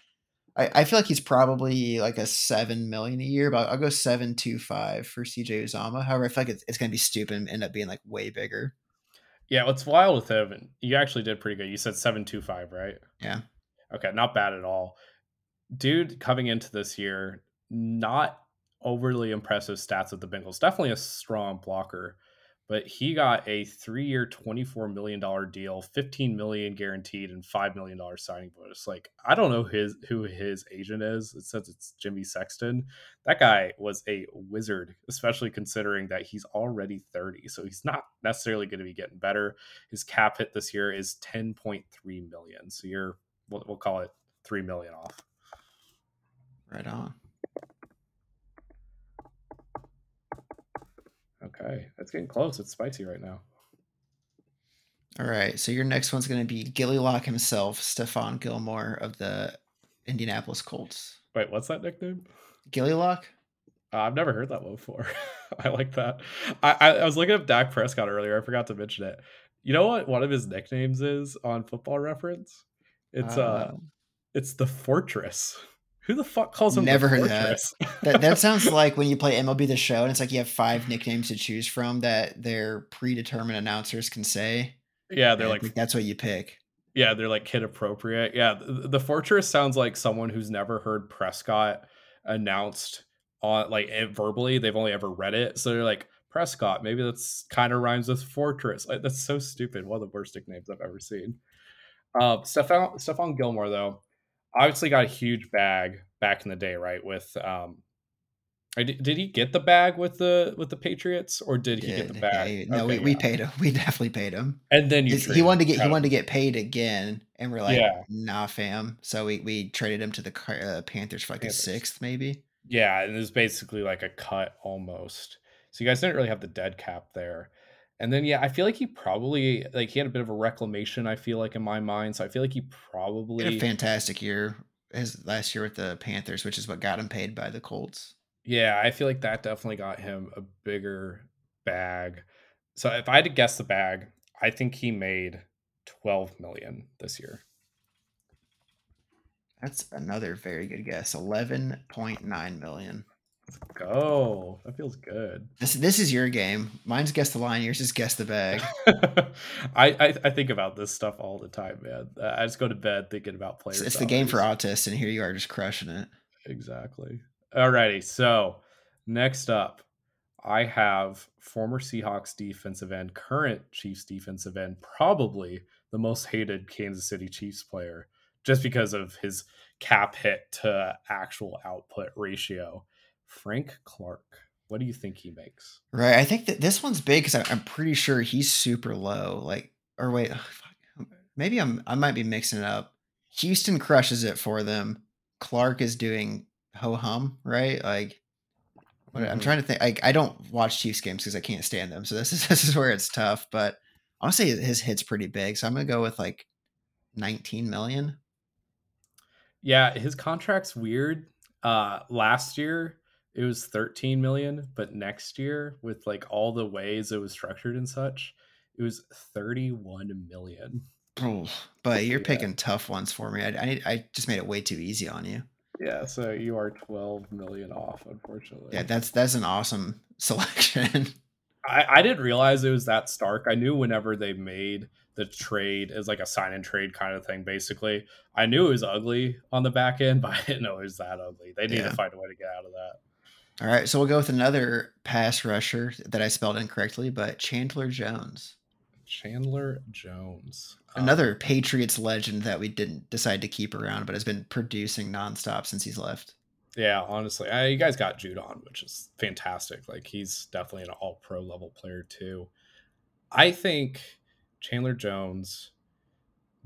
I, I feel like he's probably like a seven million a year, but I'll go seven two five for CJ Uzomah. However, I feel like it's, it's gonna be stupid and end up being like way bigger. Yeah, what's wild with him, you actually did pretty good. You said seven two five, right? Yeah. Okay, not bad at all. Dude, coming into this year, not overly impressive stats with the Bengals. Definitely a strong blocker, but he got a three-year, twenty-four million dollar deal, fifteen million guaranteed, and five million dollar signing bonus. Like, I don't know his who his agent is. It says it's Jimmy Sexton. That guy was a wizard, especially considering that he's already thirty, so he's not necessarily going to be getting better. His cap hit this year is ten point three million. So you're we'll, we'll call it three million off. Right on. Okay, it's getting close. It's spicy right now. All right. So your next one's going to be Gilly Lock himself, Stephon Gilmore of the Indianapolis Colts. Wait, what's that nickname? Gilly Lock? Uh, I've never heard that one before. I like that. I, I, I was looking up Dak Prescott earlier. I forgot to mention it. You know what? One of his nicknames is on Football Reference. It's uh, it's the Fortress. Who the fuck calls him? Never heard of that. That, that sounds like when you play MLB The Show and it's like you have five nicknames to choose from that their predetermined announcers can say. yeah, they're and like that's what you pick. Yeah, they're like kid appropriate. Yeah, the, the fortress sounds like someone who's never heard Prescott announced on like verbally. They've only ever read it, so they're like Prescott. Maybe that's kind of rhymes with fortress. Like, that's so stupid. One of the worst nicknames I've ever seen. Uh, Stephon Stephon Gilmore though, obviously got a huge bag back in the day, right? With um, did did he get the bag with the with the Patriots, or did he, get the bag? Yeah, no, okay, we, we yeah. paid him. We definitely paid him. And then you he wanted to get he wanted to get paid again, and we're like, yeah. nah, fam. So we we traded him to the uh, Panthers for like Panthers. a sixth, maybe. Yeah, and it was basically like a cut almost. So you guys didn't really have the dead cap there. And then yeah, I feel like he probably like he had a bit of a reclamation. I feel like in my mind, so I feel like he probably had a fantastic year his last year with the Panthers, which is what got him paid by the Colts. Yeah, I feel like that definitely got him a bigger bag. So if I had to guess the bag, I think he made 12 million this year. That's another very good guess. 11.9 million. Let's go. That feels good. This this is your game. Mine's guess the line. Yours is guess the bag. I, I, I think about this stuff all the time, man. I just go to bed thinking about players. It's, it's the game for autists, and here you are just crushing it. Exactly. Alrighty, so next up, I have former Seahawks defensive end, current Chiefs defensive end, probably the most hated Kansas City Chiefs player, just because of his cap hit to actual output ratio. Frank Clark. What do you think he makes? Right. I think that this one's big because I'm pretty sure he's super low. Like, or wait, maybe I'm I might be mixing it up. Houston crushes it for them. Clark is doing ho hum, right? Like mm-hmm. I'm trying to think. Like I don't watch Chiefs games because I can't stand them. So this is this is where it's tough. But say his hit's pretty big. So I'm gonna go with like 19 million. Yeah, his contract's weird. Uh last year it was 13 million, but next year with like all the ways it was structured and such, it was 31 million. Oh, but you're yeah. picking tough ones for me. I, I I just made it way too easy on you. Yeah, so you are 12 million off, unfortunately. Yeah, that's that's an awesome selection. I, I didn't realize it was that stark. I knew whenever they made the trade as like a sign and trade kind of thing, basically. I knew it was ugly on the back end, but I didn't know it was that ugly. They need yeah. to find a way to get out of that. All right, so we'll go with another pass rusher that I spelled incorrectly, but Chandler Jones. Chandler Jones. Another um, Patriots legend that we didn't decide to keep around, but has been producing nonstop since he's left. Yeah, honestly, I, you guys got Judon, which is fantastic. Like he's definitely an All Pro level player too. I think Chandler Jones,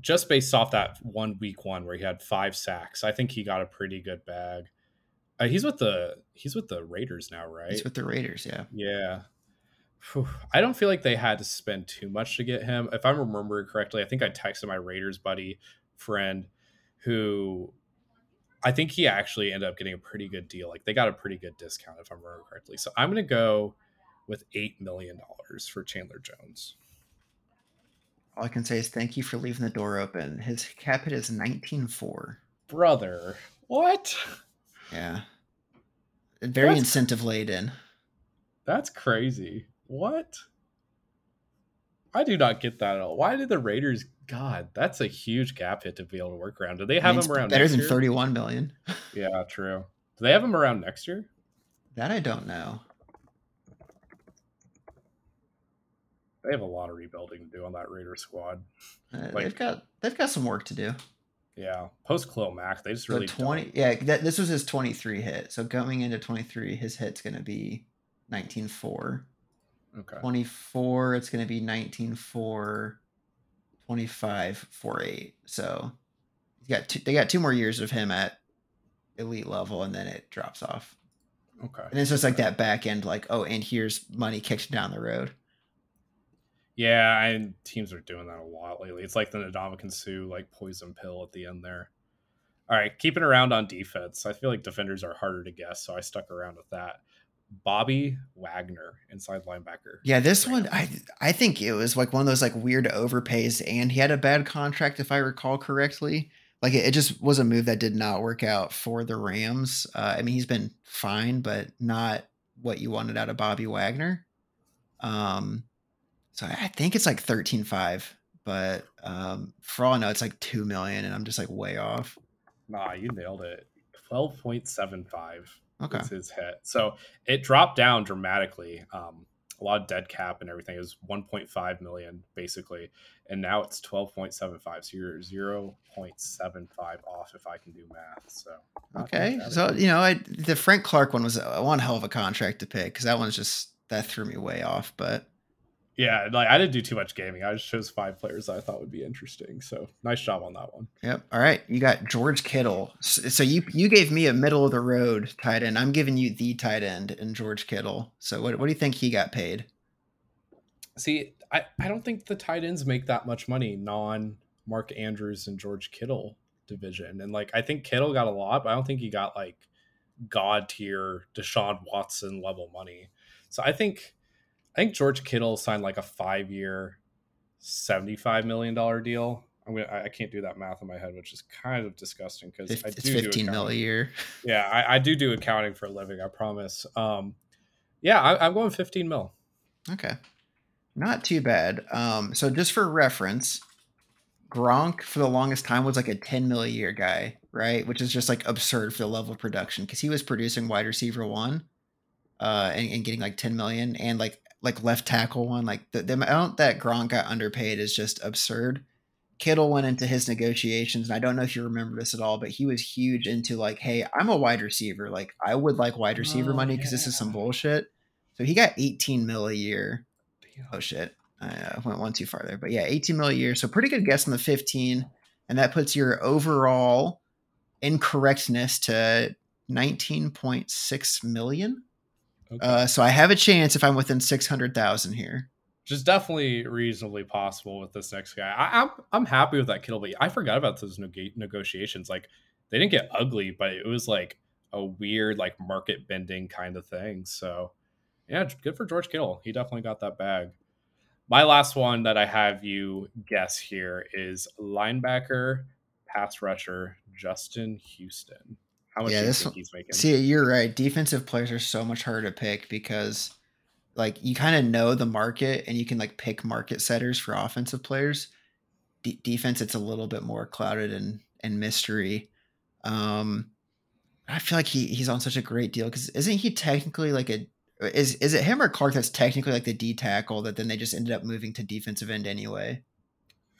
just based off that one week one where he had five sacks, I think he got a pretty good bag. Uh, he's with the he's with the Raiders now, right? He's with the Raiders, yeah. Yeah. I don't feel like they had to spend too much to get him. If I'm remembering correctly, I think I texted my Raiders buddy friend who I think he actually ended up getting a pretty good deal. Like they got a pretty good discount if I'm remembering correctly. So I'm going to go with $8 million for Chandler Jones. All I can say is thank you for leaving the door open. His cap hit is 19.4. Brother, what? Yeah. Very That's, incentive laden. That's crazy. What? I do not get that at all. Why did the Raiders? God, that's a huge gap hit to be able to work around. Do they have I mean, him around better than year? thirty-one million? yeah, true. Do they have them around next year? That I don't know. They have a lot of rebuilding to do on that Raider squad. Uh, like, they've got they've got some work to do. Yeah, post Mack, they just really so twenty. Don't. Yeah, that, this was his twenty-three hit. So going into twenty-three, his hit's going to be nineteen four. Okay. 24, it's going to be 19 4, 25 4 8. So you got two, they got two more years of him at elite level and then it drops off. Okay. And it's just like that back end, like, oh, and here's money kicked down the road. Yeah, and teams are doing that a lot lately. It's like the Ndamukong Suh like poison pill at the end there. All right, keeping around on defense. I feel like defenders are harder to guess, so I stuck around with that. Bobby Wagner, inside linebacker. Yeah, this one I I think it was like one of those like weird overpays, and he had a bad contract if I recall correctly. Like it, it just was a move that did not work out for the Rams. Uh, I mean, he's been fine, but not what you wanted out of Bobby Wagner. Um, so I think it's like 13-5 but um, for all I know, it's like two million, and I'm just like way off. Nah, you nailed it. Twelve point seven five. Okay. is his hit. So it dropped down dramatically. Um, a lot of dead cap and everything. It was 1.5 million basically, and now it's 12.75. So you're 0.75 off if I can do math. So Okay, so you know, I the Frank Clark one was one hell of a contract to pick because that one's just that threw me way off. But yeah, like I didn't do too much gaming. I just chose five players that I thought would be interesting. So nice job on that one. Yep. All right. You got George Kittle. So you you gave me a middle of the road tight end. I'm giving you the tight end in George Kittle. So what what do you think he got paid? See, I, I don't think the tight ends make that much money non Mark Andrews and George Kittle division. And like I think Kittle got a lot, but I don't think he got like god tier Deshaun Watson level money. So I think I think George Kittle signed like a five year, seventy five million dollar deal. I'm gonna I I can't do that math in my head, which is kind of disgusting because I It's do do mil a year. Yeah, I, I do do accounting for a living. I promise. Um, yeah, I, I'm going 15 mil. Okay. Not too bad. Um, so just for reference, Gronk for the longest time was like a 10 mil a year guy, right? Which is just like absurd for the level of production because he was producing wide receiver one, uh, and, and getting like 10 million and like like left tackle one. Like the, the amount that Gronk got underpaid is just absurd. Kittle went into his negotiations, and I don't know if you remember this at all, but he was huge into like, hey, I'm a wide receiver. Like I would like wide receiver Oh, money because this is some bullshit. So he got 18 mil a year. Oh shit. I uh, went one too far there. But yeah, 18 mil a year. So pretty good guess on the 15. And that puts your overall incorrectness to 19.6 million. Okay. Uh, so I have a chance if I'm within 600,000 here. Which is definitely reasonably possible with this next guy. I, I'm I'm happy with that Kittle, but I forgot about those neg- negotiations. Like they didn't get ugly, but it was like a weird like market bending kind of thing. So yeah, good for George Kittle. He definitely got that bag. My last one that I have you guess here is linebacker, pass rusher, Justin Houston. How much Yeah, this one- he's making? See, you're right. Defensive players are so much harder to pick because like you kind of know the market and you can like pick market setters for offensive players. D- defense, it's a little bit more clouded and and mystery. Um, I feel like he he's on such a great deal because isn't he technically like a is is it him or Clark that's technically like the D tackle that then they just ended up moving to defensive end anyway?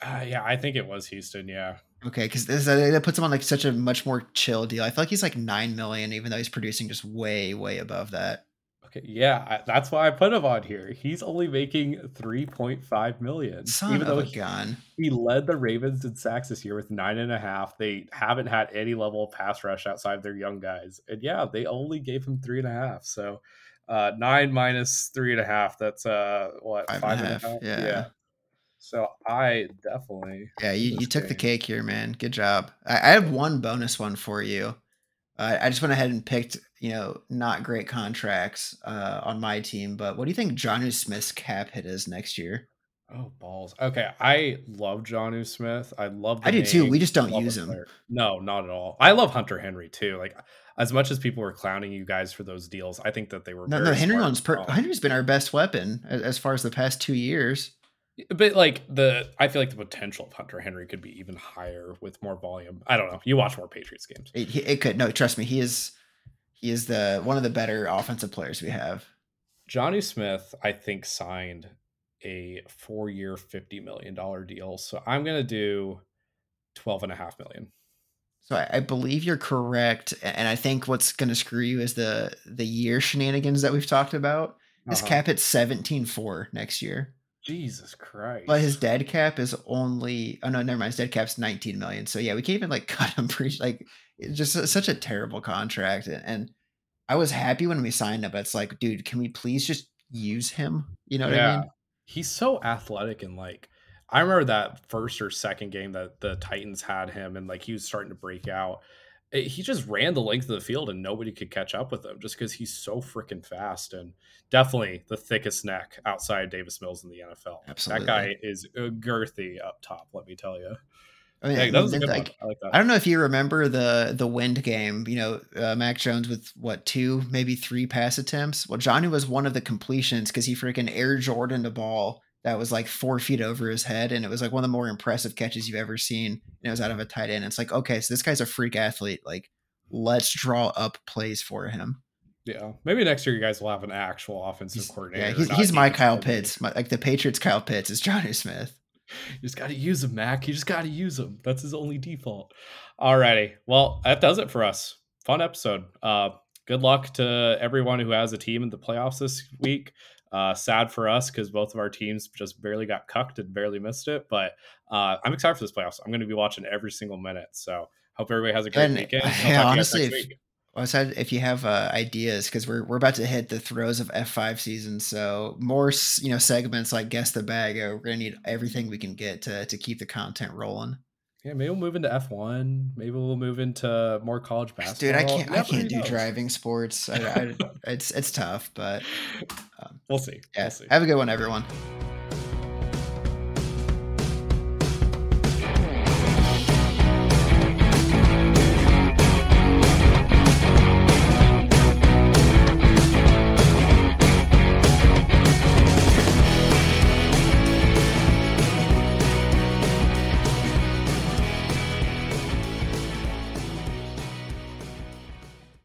Uh, yeah, I think it was Houston. Yeah. Okay, because that puts him on like such a much more chill deal. I feel like he's like nine million, even though he's producing just way way above that. Okay, yeah, I, that's why I put him on here. He's only making 3.5 million, Son even though a he, gun. he led the Ravens in sacks this year with nine and a half. They haven't had any level of pass rush outside their young guys, and yeah, they only gave him three and a half. So uh, nine minus three and a half, that's uh, what Five and a half, yeah. So I definitely Yeah, you, you took the cake here, man. Good job. I, I have one bonus one for you. Uh, I just went ahead and picked, you know, not great contracts uh, on my team, but what do you think Jonnu Smith's cap hit is next year? Oh balls. Okay, I love Jonnu Smith. I love. I do too. We just don't use him. player. No, not at all. I love Hunter Henry too. Like as much as people were clowning you guys for those deals, I think that they were No, no, Henry one's per- Henry's been our best weapon as, as far as the past two years. But like the, I feel like the potential of Hunter Henry could be even higher with more volume. I don't know. You watch more Patriots games. It, it could no, trust me, he is he is the one of the better offensive players we have. Johnny Smith, I think, signed a four-year, fifty million dollar deal. So I'm gonna do twelve and a half million. So I, I believe you're correct, and I think what's going to screw you is the the year shenanigans that we've talked about. His Uh-huh. cap hits seventeen four next year, Jesus Christ. but his dead cap is only oh no, never mind. His dead cap's nineteen million. So yeah, we can't even like cut him. Pre- like it's just such a terrible contract, and, and I was happy when we signed him, but it's like, dude, can we please just use him? You know what I mean? he's so athletic and like I remember that first or second game that the Titans had him and like he was starting to break out. It- he just ran the length of the field and nobody could catch up with him just because he's so freaking fast and definitely the thickest neck outside Davis Mills in the NFL. Absolutely. That guy is uh, girthy up top. Let me tell you. I mean, Yeah, that was a and, good like. I like that. I don't know if you remember the the wind game. You know, uh, Mac Jones with what two, maybe three pass attempts. Well, Johnny was one of the completions because he freaking Air Jordan the ball that was like four feet over his head, and it was like one of the more impressive catches you've ever seen. And it was out of a tight end. It's like, okay, so this guy's a freak athlete. Like, let's draw up plays for him. Yeah, maybe next year you guys will have an actual offensive he's, coordinator. Yeah, he's, he's my Kyle Pitts. My, like the Patriots, Kyle Pitts is Johnny Smith. You just got to use him, Mac. You just got to use him. That's his only default. Alrighty, well that does it for us. Fun episode. Uh, good luck to everyone who has a team in the playoffs this week. Uh, sad for us because both of our teams just barely got cucked and barely missed it. But uh, I'm excited for this playoffs. I'm going to be watching every single minute. So hope everybody has a great and, weekend. Yeah, honestly, if, well, if you have uh, ideas, because we're we're about to hit the throes of F5 season, so more you know segments like guess the bag. Uh, we're gonna need everything we can get to to keep the content rolling. Yeah, maybe we'll move into F one. Maybe we'll move into more college basketball. Dude, I can't. Never I can't do knows. driving sports. I, I, it's it's tough, but um, we'll see. Yeah, we'll see. Have a good one, everyone.